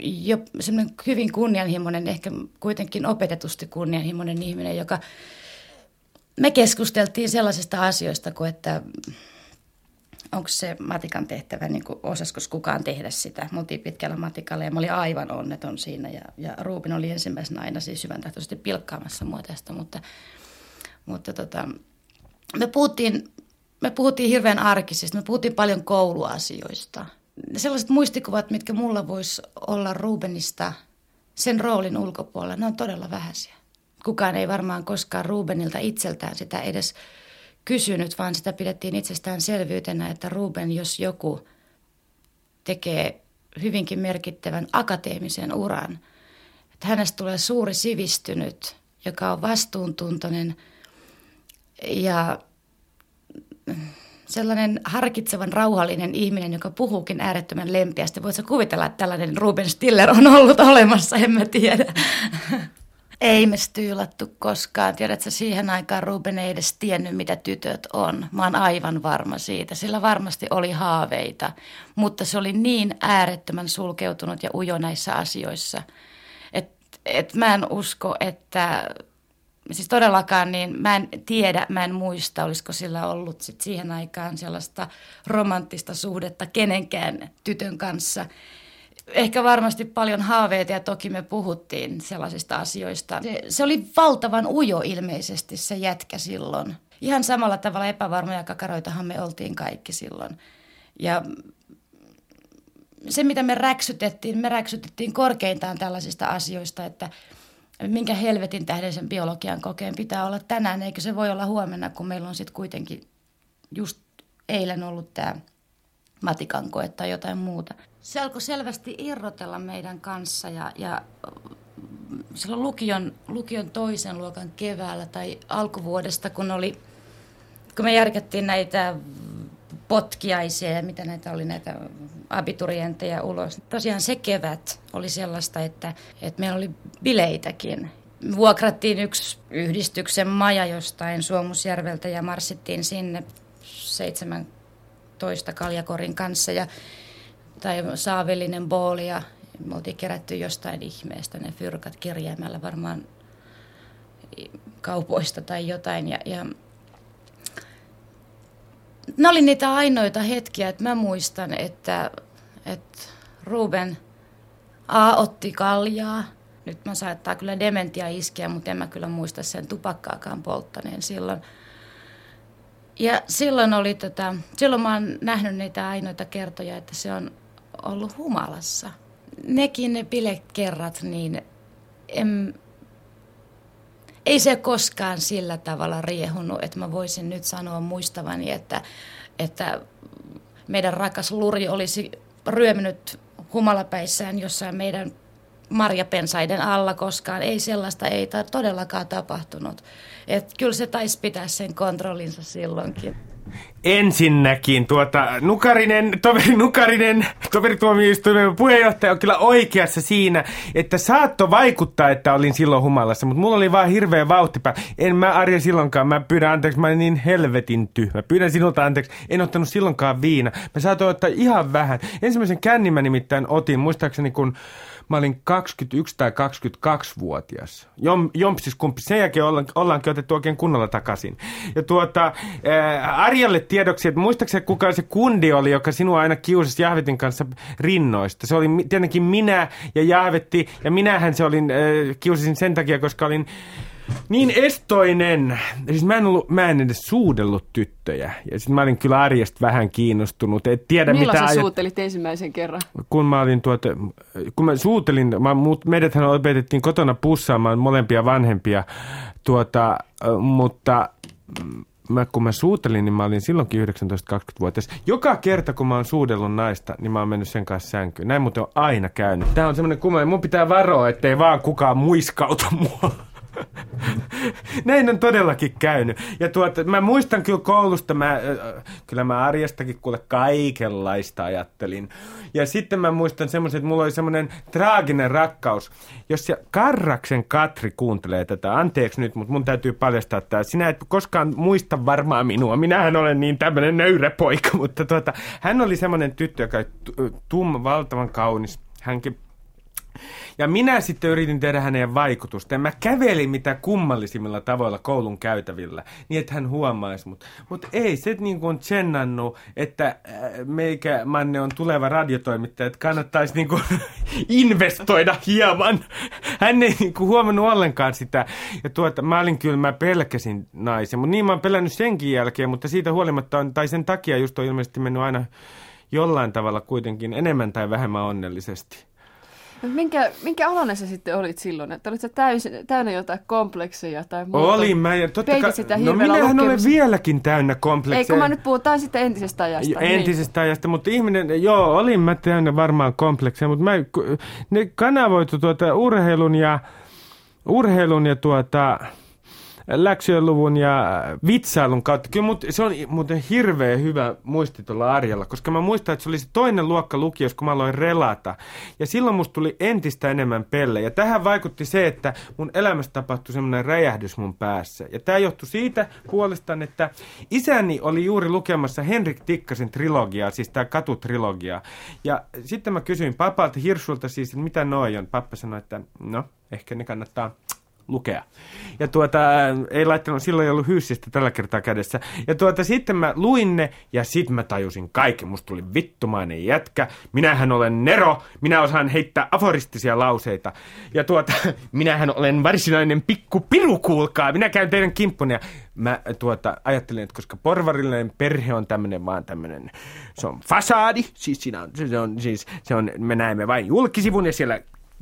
jo semmoinen hyvin kunnianhimoinen, ehkä kuitenkin opetetusti kunnianhimoinen ihminen, joka me keskusteltiin sellaisista asioista kuin, että onko se matikan tehtävä, niin kuin, osasko kukaan tehdä sitä. Me oltiin pitkällä matikalla ja mä olin aivan onneton siinä ja, ja Ruubin oli ensimmäisenä aina siis hyvän tahtoisesti pilkkaamassa mua tästä, mutta, mutta tota, me, puhuttiin, me puhuttiin hirveän arkisista, me puhuttiin paljon kouluasioista. Sellaiset muistikuvat, mitkä mulla voisi olla Rubenista sen roolin ulkopuolella, ne on todella vähäisiä. Kukaan ei varmaan koskaan Rubenilta itseltään sitä edes kysynyt, vaan sitä pidettiin itsestäänselvyytenä, että Ruben, jos joku tekee hyvinkin merkittävän akateemisen uran, että hänestä tulee suuri sivistynyt, joka on vastuuntuntoinen ja sellainen harkitsevan rauhallinen ihminen, joka puhuukin äärettömän lempeästi. Voitko kuvitella, että tällainen Ruben Stiller on ollut olemassa, en mä tiedä. Ei me styylattu koskaan. Tiedätkö, siihen aikaan Ruben ei edes tiennyt, mitä tytöt on. Mä oon aivan varma siitä. Sillä varmasti oli haaveita, mutta se oli niin äärettömän sulkeutunut ja ujo näissä asioissa. Että et mä en usko, että siis todellakaan niin mä en tiedä, mä en muista, olisiko sillä ollut sit siihen aikaan sellaista romanttista suhdetta kenenkään tytön kanssa – ehkä varmasti paljon haaveita ja toki me puhuttiin sellaisista asioista. Se, se oli valtavan ujo ilmeisesti se jätkä silloin. Ihan samalla tavalla epävarmoja kakaroitahan me oltiin kaikki silloin. Ja se, mitä me räksytettiin, me räksytettiin korkeintaan tällaisista asioista, että minkä helvetin tähden sen biologian kokeen pitää olla tänään, eikö se voi olla huomenna, kun meillä on sitten kuitenkin just eilen ollut tämä matikan tai jotain muuta. Se alkoi selvästi irrotella meidän kanssa ja, ja silloin lukion, lukion toisen luokan keväällä tai alkuvuodesta, kun oli, kun me järkättiin näitä potkiaisia ja mitä näitä oli näitä abiturienteja ulos. Tosiaan se kevät oli sellaista, että, että meillä oli bileitäkin. Vuokrattiin yksi yhdistyksen maja jostain Suomusjärveltä ja marssittiin sinne 17 kaljakorin kanssa ja, tai saavellinen booli ja me oltiin kerätty jostain ihmeestä ne fyrkat kirjaimella varmaan kaupoista tai jotain ja, ja ne oli niitä ainoita hetkiä, että mä muistan, että, että Ruben A otti kaljaa. Nyt mä saattaa kyllä dementia iskeä, mutta en mä kyllä muista sen tupakkaakaan polttaneen silloin. Ja silloin oli tota, silloin mä oon nähnyt niitä ainoita kertoja, että se on ollut humalassa. Nekin ne bilekerrat, niin en, ei se koskaan sillä tavalla riehunut, että mä voisin nyt sanoa muistavani, että, että meidän rakas Luri olisi ryöminyt humalapäissään jossain meidän marjapensaiden alla koskaan. Ei sellaista ei todellakaan tapahtunut. Et kyllä se taisi pitää sen kontrollinsa silloinkin. Ensinnäkin tuota, Nukarinen, toveri Nukarinen, toverituomioistuimen puheenjohtaja on kyllä oikeassa siinä, että saatto vaikuttaa, että olin silloin humalassa, mutta mulla oli vaan hirveä vauhtipä. En mä Arja silloinkaan, mä pyydän anteeksi, mä olin niin helvetin tyhmä. Pyydän sinulta anteeksi, en ottanut silloinkaan viina. Mä saatoin ottaa ihan vähän. Ensimmäisen kännin mä nimittäin otin, muistaakseni kun mä olin 21 tai 22-vuotias. Jom, jompsis kumpi. Sen jälkeen olla, ollaankin otettu oikein kunnolla takaisin. Ja tuota, ää, Arjalle tiedoksi, että muistaakseni kuka se kundi oli, joka sinua aina kiusasi Jahvetin kanssa rinnoista. Se oli tietenkin minä ja Jahvetti, ja minähän se olin, ää, kiusasin sen takia, koska olin niin estoinen. Siis mä en, ollut, mä en edes suudellut tyttöjä. Ja sitten mä olin kyllä arjesta vähän kiinnostunut. Et tiedä, Milloin mitä sä ajat... suutelit ensimmäisen kerran? Kun mä olin tuota, kun mä suutelin, mä, meidäthän opetettiin kotona pussaamaan molempia vanhempia, tuota, mutta mä, kun mä suutelin, niin mä olin silloinkin 19-20-vuotias. Joka kerta, kun mä oon suudellut naista, niin mä oon mennyt sen kanssa sänkyyn. Näin muuten on aina käynyt. Tää on semmoinen kumma, mun pitää varoa, ettei vaan kukaan muiskauta mua. Näin on todellakin käynyt. Ja tuota, mä muistan kyllä koulusta, mä, kyllä mä arjestakin kuule kaikenlaista ajattelin. Ja sitten mä muistan semmoisen, että mulla oli semmoinen traaginen rakkaus. Jos se Karraksen Katri kuuntelee tätä, anteeksi nyt, mutta mun täytyy paljastaa tämä. Sinä et koskaan muista varmaan minua. Minähän olen niin tämmöinen nöyrä poika, mutta tuota, hän oli semmoinen tyttö, joka oli tumma, valtavan kaunis. Hänkin ja minä sitten yritin tehdä hänen vaikutusta. Ja mä kävelin mitä kummallisimmilla tavoilla koulun käytävillä, niin että hän huomaisi mut. Mutta ei se niin kuin tsennannut, että äh, meikä Manne on tuleva radiotoimittaja, että kannattaisi niin kuin investoida hieman. Hän ei niin kuin huomannut ollenkaan sitä. Ja tuota, mä olin kyllä, mä pelkäsin naisen. Mutta niin mä oon pelännyt senkin jälkeen, mutta siitä huolimatta on, tai sen takia just on ilmeisesti mennyt aina jollain tavalla kuitenkin enemmän tai vähemmän onnellisesti. Minkä, minkä oloinen sä sitten olit silloin? Että olit sä täys, täynnä jotain komplekseja tai muuta? Olin mä. Ja totta ka- sitä no minähän olen vieläkin täynnä komplekseja. Ei, kun mä nyt puhutaan sitten entisestä ajasta. Niin. Entisestä niin. ajasta, mutta ihminen, joo, olin mä täynnä varmaan komplekseja, mutta mä, ne kanavoitu tuota urheilun ja, urheilun ja tuota, läksyjen ja vitsailun kautta. Kyllä mut, se on muuten hirveän hyvä muisti tuolla Arjalla, koska mä muistan, että se oli se toinen luokka lukios, kun mä aloin relata. Ja silloin musta tuli entistä enemmän pelle. Ja tähän vaikutti se, että mun elämässä tapahtui semmoinen räjähdys mun päässä. Ja tämä johtui siitä puolestaan, että isäni oli juuri lukemassa Henrik Tikkasen trilogiaa, siis tämä katutrilogiaa. Ja sitten mä kysyin papalta Hirsulta siis, että mitä noi on. Pappa sanoi, että no, ehkä ne kannattaa lukea. Ja tuota, ei laittanut, silloin ei ollut hyysistä tällä kertaa kädessä. Ja tuota, sitten mä luin ne, ja sitten mä tajusin kaiken. Musta tuli vittumainen jätkä. Minähän olen Nero, minä osaan heittää aforistisia lauseita. Ja tuota, minähän olen varsinainen pikku piru, kuulkaa. Minä käyn teidän kimppunne. Ja mä tuota, ajattelin, että koska porvarillinen perhe on tämmöinen vaan tämmöinen, se on fasaadi, siis siinä on, se on, siis, se on, me näemme vain julkisivun ja siellä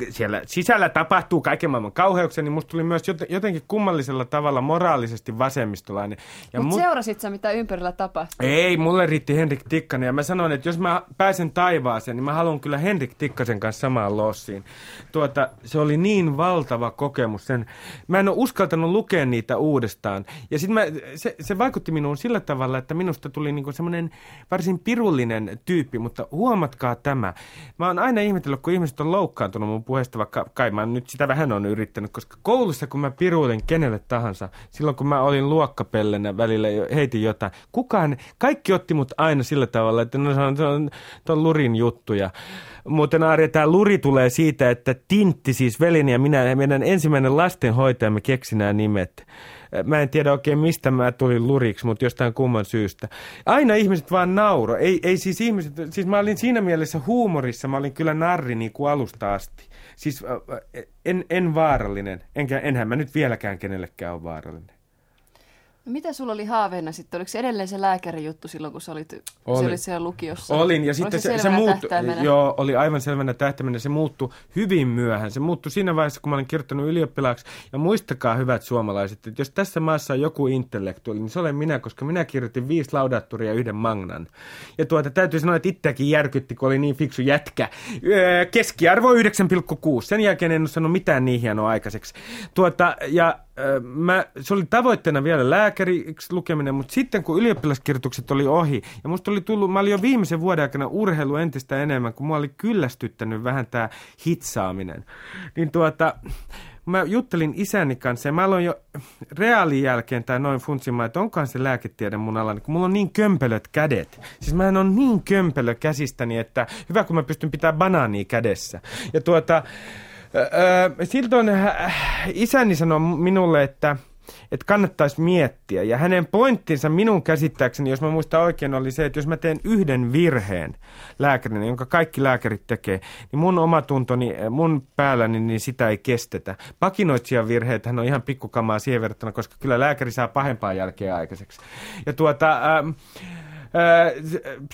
siellä sisällä tapahtuu kaiken maailman kauheuksia, niin musta tuli myös jotenkin kummallisella tavalla moraalisesti vasemmistolainen. Mutta mut... seurasit sä, mitä ympärillä tapahtuu? Ei, mulle riitti Henrik Tikkanen ja mä sanoin, että jos mä pääsen taivaaseen, niin mä haluan kyllä Henrik Tikkasen kanssa samaan lossiin. Tuota, se oli niin valtava kokemus. Sen, mä en ole uskaltanut lukea niitä uudestaan. Ja sitten se, se vaikutti minuun sillä tavalla, että minusta tuli niinku semmoinen varsin pirullinen tyyppi, mutta huomatkaa tämä. Mä oon aina ihmetellyt, kun ihmiset on loukkaantunut mun puheesta, vaikka kai mä nyt sitä vähän on yrittänyt, koska koulussa kun mä piruilin kenelle tahansa, silloin kun mä olin luokkapellenä välillä heitin jotain, kukaan, kaikki otti mut aina sillä tavalla, että no se on, on, on lurin juttuja. Muuten Arja, tämä luri tulee siitä, että Tintti, siis velini ja minä, meidän ensimmäinen lastenhoitajamme keksi nämä nimet. Mä en tiedä oikein mistä mä tulin luriksi, mutta jostain kumman syystä. Aina ihmiset vaan nauro. Ei, ei siis ihmiset, siis mä olin siinä mielessä huumorissa, mä olin kyllä narri niin kuin alusta asti. Siis en, en vaarallinen, enkä, enhän mä nyt vieläkään kenellekään ole vaarallinen. Mitä sulla oli haaveena sitten? Oliko se edelleen se lääkärijuttu silloin, kun sä olit, oli. olit siellä lukiossa? Olin, ja sitten se, se, se muuttui, joo, oli aivan selvänä tähtäimenä. Se muuttui hyvin myöhään. Se muuttui siinä vaiheessa, kun mä olin kirjoittanut ylioppilaaksi. Ja muistakaa, hyvät suomalaiset, että jos tässä maassa on joku intellektuaali, niin se olen minä, koska minä kirjoitin viisi laudatturia ja yhden magnan. Ja tuota, täytyy sanoa, että itseäkin järkytti, kun oli niin fiksu jätkä. Öö, keskiarvo 9,6. Sen jälkeen en ole sanonut mitään niin hienoa aikaiseksi. Tuota, ja mä, se oli tavoitteena vielä lääkäriksi lukeminen, mutta sitten kun ylioppilaskirjoitukset oli ohi, ja musta oli tullut, mä olin jo viimeisen vuoden aikana urheilu entistä enemmän, kun mua oli kyllästyttänyt vähän tämä hitsaaminen, niin tuota, mä juttelin isäni kanssa ja mä aloin jo reaalin jälkeen tai noin funtsimaan, että onkaan se lääketiede mun alani, kun mulla on niin kömpelöt kädet. Siis mä en ole niin kömpelö käsistäni, että hyvä kun mä pystyn pitämään banaania kädessä. Ja tuota, silloin äh, isäni sanoi minulle, että, että kannattaisi miettiä. Ja hänen pointtinsa minun käsittääkseni, jos mä muistan oikein, oli se, että jos mä teen yhden virheen lääkärinä, jonka kaikki lääkärit tekee, niin mun omatuntoni, mun päälläni, niin sitä ei kestetä. Pakinoitsijan virheet hän on ihan pikkukamaa siihen verrattuna, koska kyllä lääkäri saa pahempaa jälkeä aikaiseksi. Ja tuota... Ähm,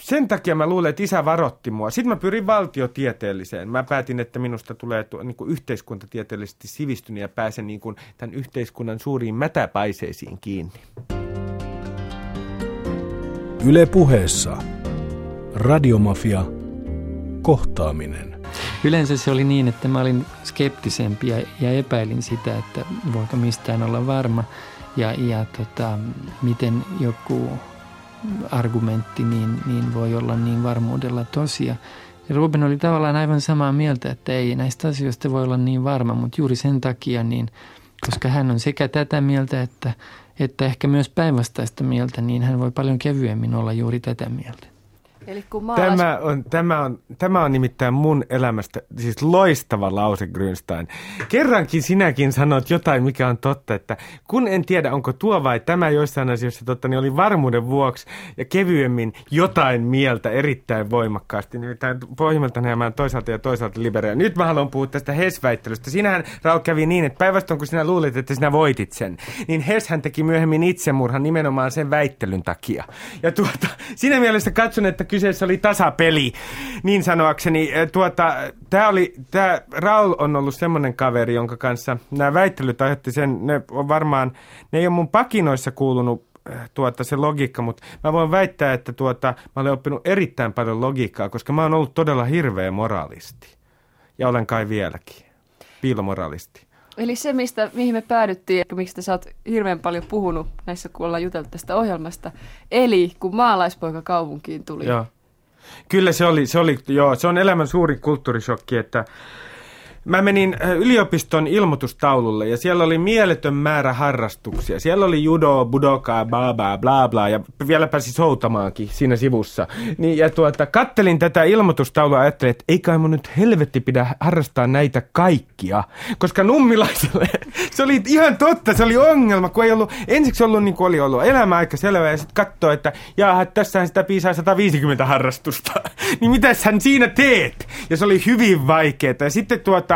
sen takia mä luulen, että isä varotti mua. Sitten mä pyrin valtiotieteelliseen. Mä päätin, että minusta tulee tuo, niin kuin yhteiskuntatieteellisesti sivistynyt ja pääsen niin kuin, tämän yhteiskunnan suuriin mätäpaiseisiin kiinni. Yle puheessa. Radiomafia. Kohtaaminen. Yleensä se oli niin, että mä olin skeptisempi ja, ja epäilin sitä, että voiko mistään olla varma. Ja, ja tota, miten joku argumentti niin, niin voi olla niin varmuudella tosia. Ja Ruben oli tavallaan aivan samaa mieltä, että ei näistä asioista voi olla niin varma, mutta juuri sen takia, niin, koska hän on sekä tätä mieltä että, että ehkä myös päinvastaista mieltä, niin hän voi paljon kevyemmin olla juuri tätä mieltä. Eli kun maalais... tämä, on, tämä, on, tämä on nimittäin mun elämästä siis loistava lause, Grünstein. Kerrankin sinäkin sanot jotain, mikä on totta, että kun en tiedä, onko tuo vai tämä joissain asioissa totta, niin oli varmuuden vuoksi ja kevyemmin jotain mieltä erittäin voimakkaasti. Nimittäin pohjimmiltaan nämä toisaalta ja toisaalta liberia. Nyt mä haluan puhua tästä Hes-väittelystä. Sinähän, Raul, kävi niin, että päinvastoin kun sinä luulit, että sinä voitit sen, niin Heshän teki myöhemmin itsemurhan nimenomaan sen väittelyn takia. Ja tuota, siinä mielessä katson, että kyseessä oli tasapeli, niin sanoakseni. Tuota, tämä oli, tämä Raul on ollut semmoinen kaveri, jonka kanssa nämä väittelyt aiheutti sen, ne on varmaan, ne ei ole mun pakinoissa kuulunut tuota, se logiikka, mutta mä voin väittää, että tuota, mä olen oppinut erittäin paljon logiikkaa, koska mä oon ollut todella hirveä moraalisti. Ja olen kai vieläkin. Piilomoraalisti. Eli se, mistä, mihin me päädyttiin, ja miksi sä oot hirveän paljon puhunut näissä, kun ollaan juteltu tästä ohjelmasta. Eli kun maalaispoika kaupunkiin tuli. Joo. Kyllä se oli, se oli, joo, se on elämän suuri kulttuurishokki, että Mä menin äh, yliopiston ilmoitustaululle ja siellä oli mieletön määrä harrastuksia. Siellä oli judo, budoka, bla bla bla bla ja vielä pääsi soutamaankin siinä sivussa. Niin, ja tuota, kattelin tätä ilmoitustaulua ja ajattelin, että ei kai mun nyt helvetti pidä harrastaa näitä kaikkia. Koska nummilaiselle se oli ihan totta, se oli ongelma, kun ei ollut, ensiksi ollut niin kuin oli ollut elämä aika selvä ja sitten katsoi, että jaha, tässähän sitä piisaa 150 harrastusta. niin mitä hän siinä teet? Ja se oli hyvin vaikeaa. Ja sitten tuota,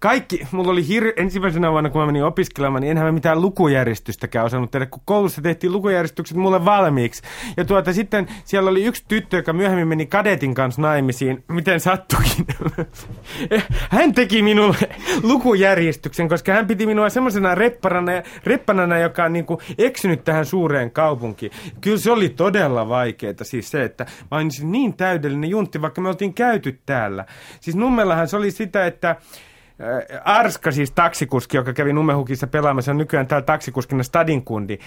kaikki, mulla oli hir- ensimmäisenä vuonna, kun mä menin opiskelemaan, niin enhän mä mitään lukujärjestystäkään osannut tehdä, kun koulussa tehtiin lukujärjestykset mulle valmiiksi. Ja tuota sitten siellä oli yksi tyttö, joka myöhemmin meni kadetin kanssa naimisiin, miten sattukin. hän teki minulle lukujärjestyksen, koska hän piti minua semmoisena repparana, reppanana, joka on niin kuin eksynyt tähän suureen kaupunkiin. Kyllä se oli todella vaikeaa, siis se, että mä olin niin täydellinen juntti, vaikka me oltiin käyty täällä. Siis Nummellahan se oli sitä, että Arska, siis taksikuski, joka kävi Numehukissa pelaamassa, on nykyään täällä taksikuskina Stadin kundi.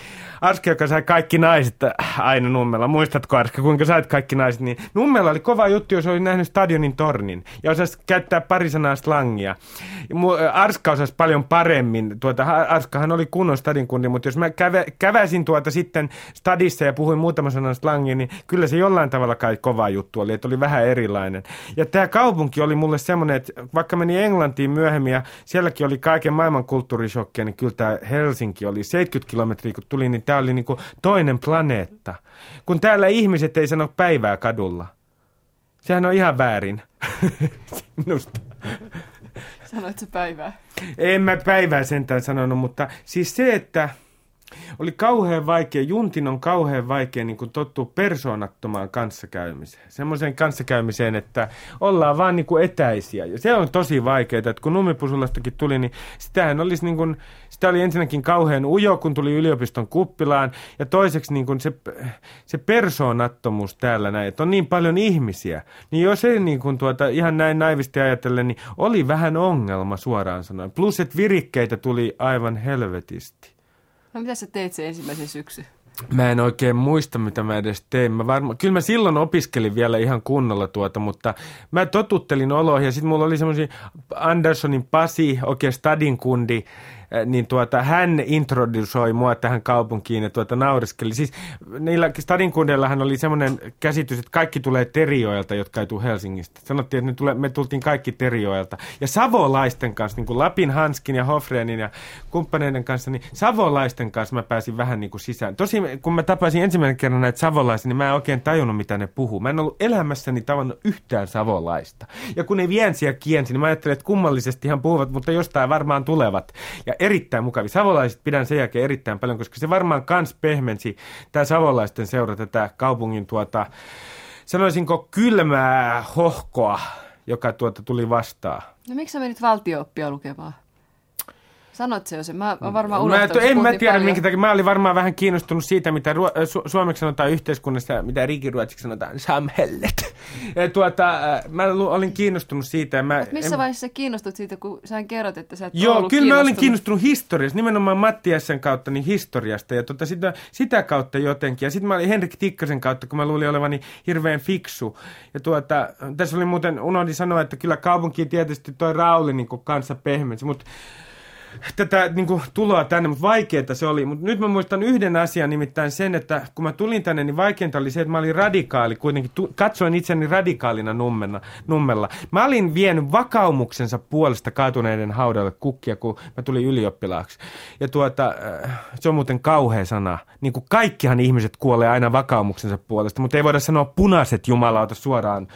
Arska, joka sai kaikki naiset aina Nummella. Muistatko Arska, kuinka sait kaikki naiset? Niin Nummella oli kova juttu, jos oli nähnyt stadionin tornin ja osasi käyttää pari sanaa slangia. Äh, Arska osasi paljon paremmin. Tuota, Arskahan oli kunnon Stadin kundi, mutta jos mä kävä, käväsin tuota sitten stadissa ja puhuin muutama sanan slangia, niin kyllä se jollain tavalla kai kova juttu oli, että oli vähän erilainen. Ja tämä kaupunki oli mulle semmoinen, että vaikka meni Englantiin myöhemmin ja sielläkin oli kaiken maailman kulttuurishokkia, niin kyllä tämä Helsinki oli 70 kilometriä kun tuli, niin tämä oli niin kuin toinen planeetta. Kun täällä ihmiset ei sano päivää kadulla. Sehän on ihan väärin. Minusta. Sanoit se päivää? En mä päivää sentään sanonut, mutta siis se, että oli kauhean vaikea, Juntin on kauhean vaikea niin tottua persoonattomaan kanssakäymiseen. Semmoiseen kanssakäymiseen, että ollaan vaan niin etäisiä. Ja se on tosi vaikeaa, että kun Nummipusulastakin tuli, niin sitähän olisi niin kuin, sitä oli ensinnäkin kauhean ujo, kun tuli yliopiston kuppilaan. Ja toiseksi niin kuin se, se persoonattomuus täällä näin, että on niin paljon ihmisiä. Niin jos ei niin kuin tuota, ihan näin naivisti ajatellen, niin oli vähän ongelma suoraan sanoen. Plus, että virikkeitä tuli aivan helvetisti. No mitä sä teit se ensimmäisen syksy? Mä en oikein muista, mitä mä edes tein. Mä varma, kyllä mä silloin opiskelin vielä ihan kunnolla tuota, mutta mä totuttelin oloihin ja sitten mulla oli semmoisia Andersonin Pasi, oikein stadin kundi, niin tuota, hän introdusoi mua tähän kaupunkiin ja tuota, nauriskeli. Siis niillä stadinkundeillahan oli semmoinen käsitys, että kaikki tulee Terioilta, jotka ei tule Helsingistä. Sanottiin, että ne tule, me tultiin kaikki Terioilta. Ja savolaisten kanssa, niin kuin Lapin Hanskin ja Hofreenin ja kumppaneiden kanssa, niin savolaisten kanssa mä pääsin vähän niin kuin sisään. Tosi, kun mä tapasin ensimmäinen kerran näitä savolaisia, niin mä en oikein tajunnut, mitä ne puhuu. Mä en ollut elämässäni tavannut yhtään savolaista. Ja kun ne viensiä kiensi, niin mä ajattelin, että kummallisesti ihan puhuvat, mutta jostain varmaan tulevat. Ja erittäin mukavia. Savolaiset pidän sen jälkeen erittäin paljon, koska se varmaan kans pehmensi tämä savolaisten seura tätä kaupungin tuota, sanoisinko kylmää hohkoa, joka tuota tuli vastaan. No miksi sä menit valtiooppia lukemaan? Sanoit se jo se. Mä oon varmaan unohtanut. Mä, en mä tiedä, paljon. minkä takia. Mä olin varmaan vähän kiinnostunut siitä, mitä ruo- su- suomeksi sanotaan yhteiskunnassa, mitä rikiruotsiksi sanotaan samhellet. Ja tuota, mä olin kiinnostunut siitä. Mä, Mut missä en... vaiheessa kiinnostut siitä, kun sä kerrot, että sä et Joo, kyllä mä olin kiinnostunut historiasta, nimenomaan Mattiasen kautta niin historiasta ja tuota, sitä, sitä kautta jotenkin. Ja sitten mä olin Henrik Tikkasen kautta, kun mä luulin olevani hirveän fiksu. Ja tuota, tässä oli muuten, unohdin sanoa, että kyllä kaupunki tietysti toi Rauli niin kanssa pehmensi, mutta tätä niin kuin, tuloa tänne, mutta vaikeaa se oli. Mutta nyt mä muistan yhden asian, nimittäin sen, että kun mä tulin tänne, niin vaikeinta oli se, että mä olin radikaali kuitenkin. Tu- katsoin itseni radikaalina nummena, nummella. Mä olin vienyt vakaumuksensa puolesta kaatuneiden haudalle kukkia, kun mä tulin ylioppilaaksi. Ja tuota, äh, se on muuten kauhea sana. Niin kuin kaikkihan ihmiset kuolee aina vakaumuksensa puolesta, mutta ei voida sanoa punaiset jumalauta suoraan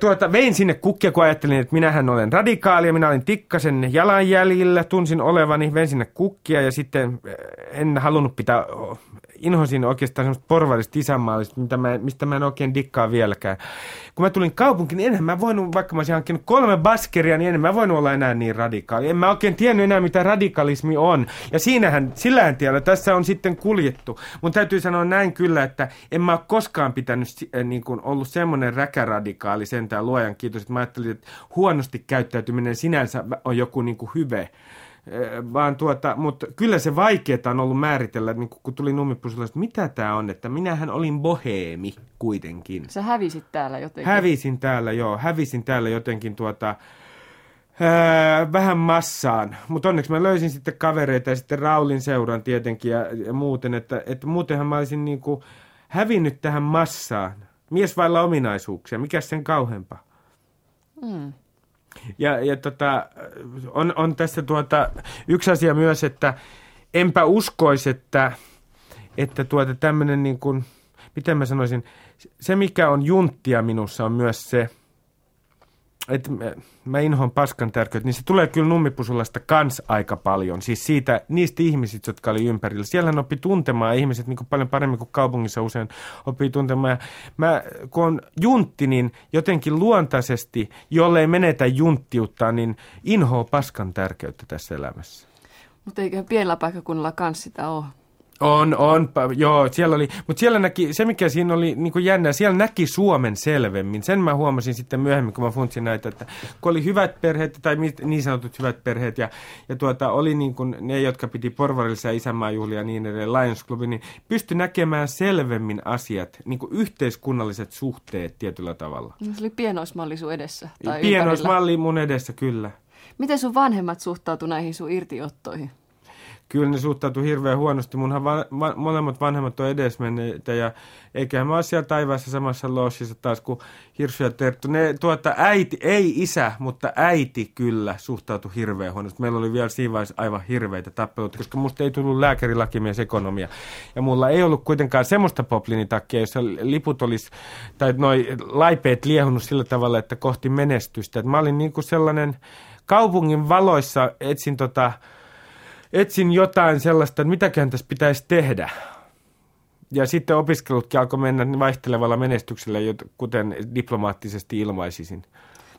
tuota, vein sinne kukkia, kun ajattelin, että minähän olen radikaali ja minä olin tikkasen jalanjäljillä, tunsin olevani, vein sinne kukkia ja sitten en halunnut pitää inhosin oikeastaan semmoista porvarista isänmaallista, mitä mä, mistä mä en oikein dikkaa vieläkään. Kun mä tulin kaupunkiin, niin enhän mä voinut, vaikka mä olisin hankkinut kolme baskeria, niin en mä voinut olla enää niin radikaali. En mä oikein tiennyt enää, mitä radikalismi on. Ja siinähän, sillähän tiellä tässä on sitten kuljettu. Mun täytyy sanoa näin kyllä, että en mä ole koskaan pitänyt äh, niin kuin ollut semmoinen räkäradikaali sentään luojan kiitos, että mä ajattelin, että huonosti käyttäytyminen sinänsä on joku niin kuin hyve vaan tuota, mutta kyllä se vaikeaa on ollut määritellä, niin kun tuli Nummipusilla, että mitä tämä on, että minähän olin boheemi kuitenkin. Sä hävisit täällä jotenkin. Hävisin täällä, joo, hävisin täällä jotenkin tuota, ää, vähän massaan, mutta onneksi mä löysin sitten kavereita ja sitten Raulin seuran tietenkin ja, ja muuten, että, että muutenhan mä olisin niin kuin hävinnyt tähän massaan. Mies vailla ominaisuuksia, mikä sen kauheampaa? Mm. Ja, ja tota, on, on tässä tuota, yksi asia myös, että enpä uskoisi, että, että tuota tämmöinen niin miten mä sanoisin, se mikä on junttia minussa on myös se, että mä inhoan paskan tärkeyttä, niin se tulee kyllä nummipusulasta kans aika paljon. Siis siitä, niistä ihmisistä, jotka oli ympärillä. Siellä oppi tuntemaan ihmiset niin kuin paljon paremmin kuin kaupungissa usein oppii tuntemaan. Ja mä, kun on juntti, niin jotenkin luontaisesti, jollei menetä junttiutta, niin inhoa paskan tärkeyttä tässä elämässä. Mutta eikö pienellä paikkakunnalla kans sitä ole? On, on, joo, siellä oli, mutta siellä näki, se mikä siinä oli niin kuin jännä, siellä näki Suomen selvemmin. Sen mä huomasin sitten myöhemmin, kun mä funtsin näitä, että kun oli hyvät perheet, tai niin sanotut hyvät perheet, ja, ja tuota, oli niin kuin ne, jotka piti porvarillisia isänmaajuhlia ja niin edelleen, Lions Club, niin pystyi näkemään selvemmin asiat, niin kuin yhteiskunnalliset suhteet tietyllä tavalla. Se oli pienoismalli sun edessä? Tai pienoismalli mun edessä, kyllä. Miten sun vanhemmat suhtautuivat näihin sun irtiottoihin? Kyllä ne suhtautui hirveän huonosti. Munhan va- va- molemmat vanhemmat on edesmenneitä ja eiköhän mä ole siellä taivaassa samassa lossissa taas kuin Hirsu ja Terttu. Ne, tuota, äiti, ei isä, mutta äiti kyllä suhtautui hirveän huonosti. Meillä oli vielä siinä vaiheessa aivan hirveitä tappeluita, koska musta ei tullut lääkärilakimies ekonomia. Ja mulla ei ollut kuitenkaan semmoista poplinitakkia, jossa liput olisi, tai noi laipeet liehunut sillä tavalla, että kohti menestystä. Et mä olin niin kuin sellainen kaupungin valoissa etsin tota, etsin jotain sellaista, että mitäköhän tässä pitäisi tehdä. Ja sitten opiskelutkin alkoi mennä vaihtelevalla menestyksellä, kuten diplomaattisesti ilmaisisin.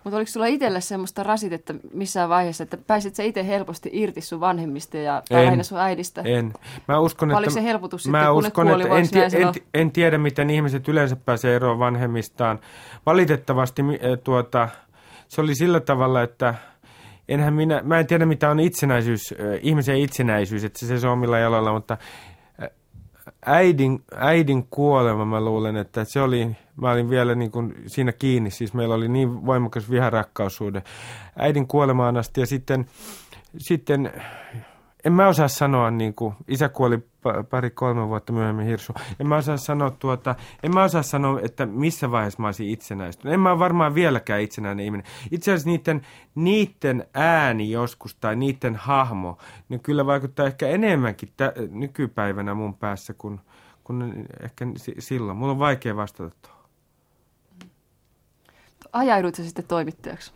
Mutta oliko sulla itsellä semmoista rasitetta missään vaiheessa, että pääsit sä itse helposti irti sun vanhemmista ja lähinnä sun äidistä? En. Mä uskon, että, se helpotus mä sitten, uskon, kuoli, että en, tie, en, en, tiedä, miten ihmiset yleensä pääsee eroon vanhemmistaan. Valitettavasti tuota, se oli sillä tavalla, että enhän minä, mä en tiedä mitä on itsenäisyys, ihmisen itsenäisyys, että se se on omilla jaloilla, mutta äidin, äidin kuolema mä luulen, että se oli, mä olin vielä niin kuin siinä kiinni, siis meillä oli niin voimakas viharakkaussuhde. Äidin kuolemaan asti ja sitten, sitten en mä osaa sanoa, niin kuin, isä kuoli pari-kolme vuotta myöhemmin Hirsu. En mä osaa sanoa, tuota, en mä osaa sanoa, että missä vaiheessa mä olisin itsenäistynyt. En mä ole varmaan vieläkään itsenäinen ihminen. Itse asiassa niiden, niiden ääni joskus tai niiden hahmo, niin kyllä vaikuttaa ehkä enemmänkin tä- nykypäivänä mun päässä kuin, kuin ehkä silloin. Mulla on vaikea vastata tuohon. Ajaudutko sitten toimittajaksi?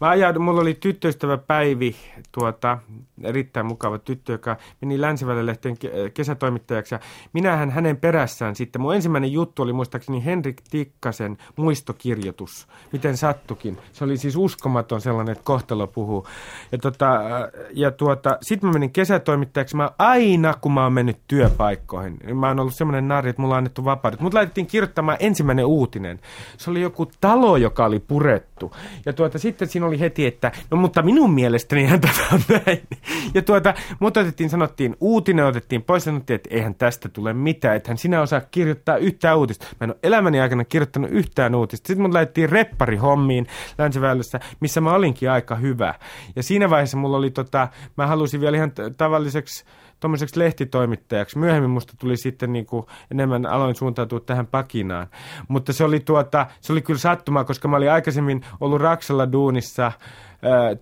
Mä ajaudun, mulla oli tyttöystävä Päivi, tuota, erittäin mukava tyttö, joka meni Länsivälilehteen kesätoimittajaksi. Ja minähän hänen perässään sitten, mun ensimmäinen juttu oli muistaakseni Henrik Tikkasen muistokirjoitus, miten sattukin. Se oli siis uskomaton sellainen, että kohtalo puhuu. Ja, tota, ja tuota, sitten mä menin kesätoimittajaksi. Mä aina, kun mä oon mennyt työpaikkoihin, niin mä oon ollut semmoinen nari, että mulla on annettu vapaudet. Mut laitettiin kirjoittamaan ensimmäinen uutinen. Se oli joku talo, joka oli purettu. Ja tuota, sitten siinä oli heti, että no mutta minun mielestäni hän tätä on näin. Ja tuota, mut otettiin, sanottiin, uutinen otettiin pois, sanottiin, että eihän tästä tule mitään, että hän sinä osaa kirjoittaa yhtään uutista. Mä en ole elämäni aikana kirjoittanut yhtään uutista. Sitten mut laitettiin reppari hommiin länsiväylässä, missä mä olinkin aika hyvä. Ja siinä vaiheessa mulla oli tota, mä halusin vielä ihan tavalliseksi tuommoiseksi lehtitoimittajaksi. Myöhemmin musta tuli sitten niin kuin enemmän aloin suuntautua tähän pakinaan. Mutta se oli, tuota, se oli kyllä sattumaa, koska mä olin aikaisemmin ollut Raksalla duunissa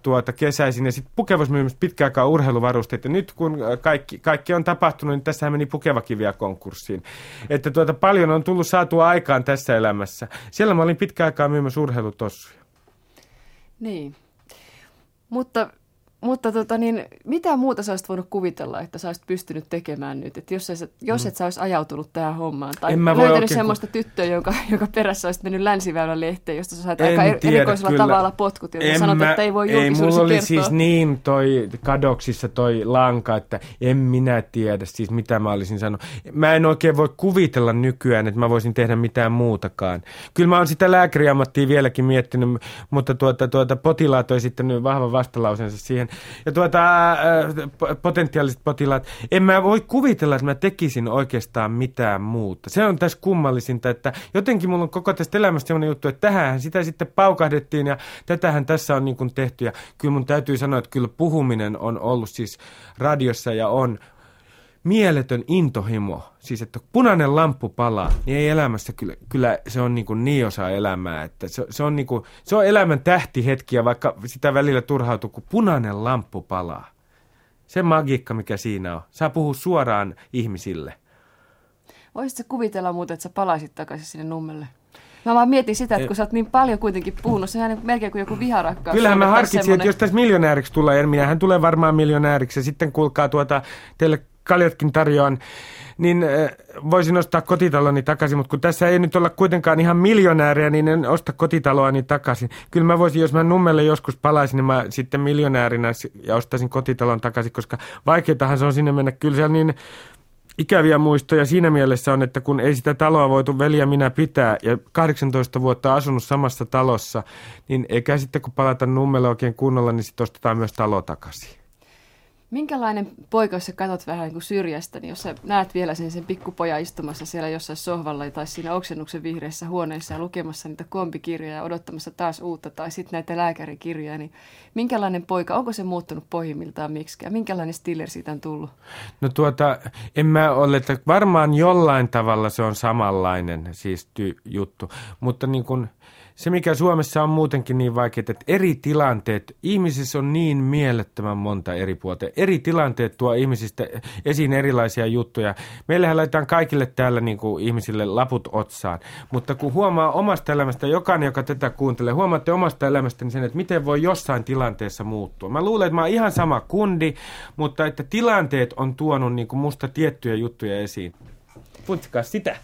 tuota, kesäisin ja sitten Pukevas myymässä pitkään aikaa urheiluvarusteet. Ja nyt kun kaikki, kaikki on tapahtunut, niin tässä meni Pukevakin vielä konkurssiin. Että tuota, paljon on tullut saatua aikaan tässä elämässä. Siellä mä olin pitkään aikaa myymässä urheilutossuja. Niin. Mutta mutta tota, niin, mitä muuta sä olisit voinut kuvitella, että sä olisit pystynyt tekemään nyt? Että jos, et, jos mm. et sä olisi ajautunut tähän hommaan tai en löytänyt oikein, semmoista kun... tyttöä, jonka, joka perässä olisit mennyt länsiväylän lehteen, josta sä sait aika tiedä, erikoisella kyllä. tavalla potkut, ja sanot, mä, että ei voi Ei, mulla oli kertoa. siis niin toi kadoksissa toi lanka, että en minä tiedä siis mitä mä olisin sanonut. Mä en oikein voi kuvitella nykyään, että mä voisin tehdä mitään muutakaan. Kyllä mä oon sitä lääkäriammattia vieläkin miettinyt, mutta tuota, tuota, potilaat on sitten vahvan vastalausensa siihen, ja tuota, äh, potentiaaliset potilaat, en mä voi kuvitella, että mä tekisin oikeastaan mitään muuta. Se on tässä kummallisinta, että jotenkin mulla on koko tästä elämästä sellainen juttu, että tähän sitä sitten paukahdettiin ja tätähän tässä on niin kuin tehty. Ja kyllä mun täytyy sanoa, että kyllä puhuminen on ollut siis radiossa ja on mieletön intohimo, siis että punainen lamppu palaa, niin ei elämässä kyllä, kyllä se on niin, kuin niin osa elämää, että se, se, on niin kuin, se on elämän tähtihetkiä, vaikka sitä välillä turhautuu, kun punainen lamppu palaa. Se magiikka, mikä siinä on. Saa puhua suoraan ihmisille. Voisitko kuvitella muuten, että sä palaisit takaisin sinne nummelle? Mä vaan mietin sitä, että kun sä oot niin paljon kuitenkin puhunut, sehän on melkein kuin joku viharakkaus. Kyllähän mä harkitsin, semmoinen... että jos tässä miljonääriksi tulee, niin hän tulee varmaan miljonääriksi ja sitten kuulkaa tuota, teille kaljatkin tarjoan niin voisin ostaa kotitaloni takaisin, mutta kun tässä ei nyt olla kuitenkaan ihan miljonääriä, niin en osta kotitaloani takaisin. Kyllä mä voisin, jos mä nummelle joskus palaisin, niin mä sitten miljonäärinä ja ostaisin kotitalon takaisin, koska vaikeutahan se on sinne mennä. Kyllä siellä niin ikäviä muistoja siinä mielessä on, että kun ei sitä taloa voitu veli minä pitää ja 18 vuotta asunut samassa talossa, niin eikä sitten kun palata nummelle oikein kunnolla, niin sitten ostetaan myös talo takaisin. Minkälainen poika, jos sä katsot vähän niin kuin syrjästä, niin jos sä näet vielä sen, sen pikkupoja istumassa siellä jossain sohvalla tai siinä oksennuksen vihreässä huoneessa ja lukemassa niitä kompikirjoja ja odottamassa taas uutta tai sitten näitä lääkärikirjoja, niin minkälainen poika, onko se muuttunut pohjimmiltaan miksikään? Minkälainen Stiller siitä on tullut? No tuota, en mä ole, että varmaan jollain tavalla se on samanlainen siis ty- juttu, mutta niin kuin se, mikä Suomessa on muutenkin niin vaikeaa, että eri tilanteet, ihmisissä on niin mielettömän monta eri puolta. Eri tilanteet tuo ihmisistä esiin erilaisia juttuja. Meillähän laitetaan kaikille täällä niin kuin ihmisille laput otsaan, mutta kun huomaa omasta elämästä, jokainen, joka tätä kuuntelee, huomaatte omasta elämästäni sen, että miten voi jossain tilanteessa muuttua. Mä luulen, että mä oon ihan sama kundi, mutta että tilanteet on tuonut niin kuin musta tiettyjä juttuja esiin. Funtsikaa sitä.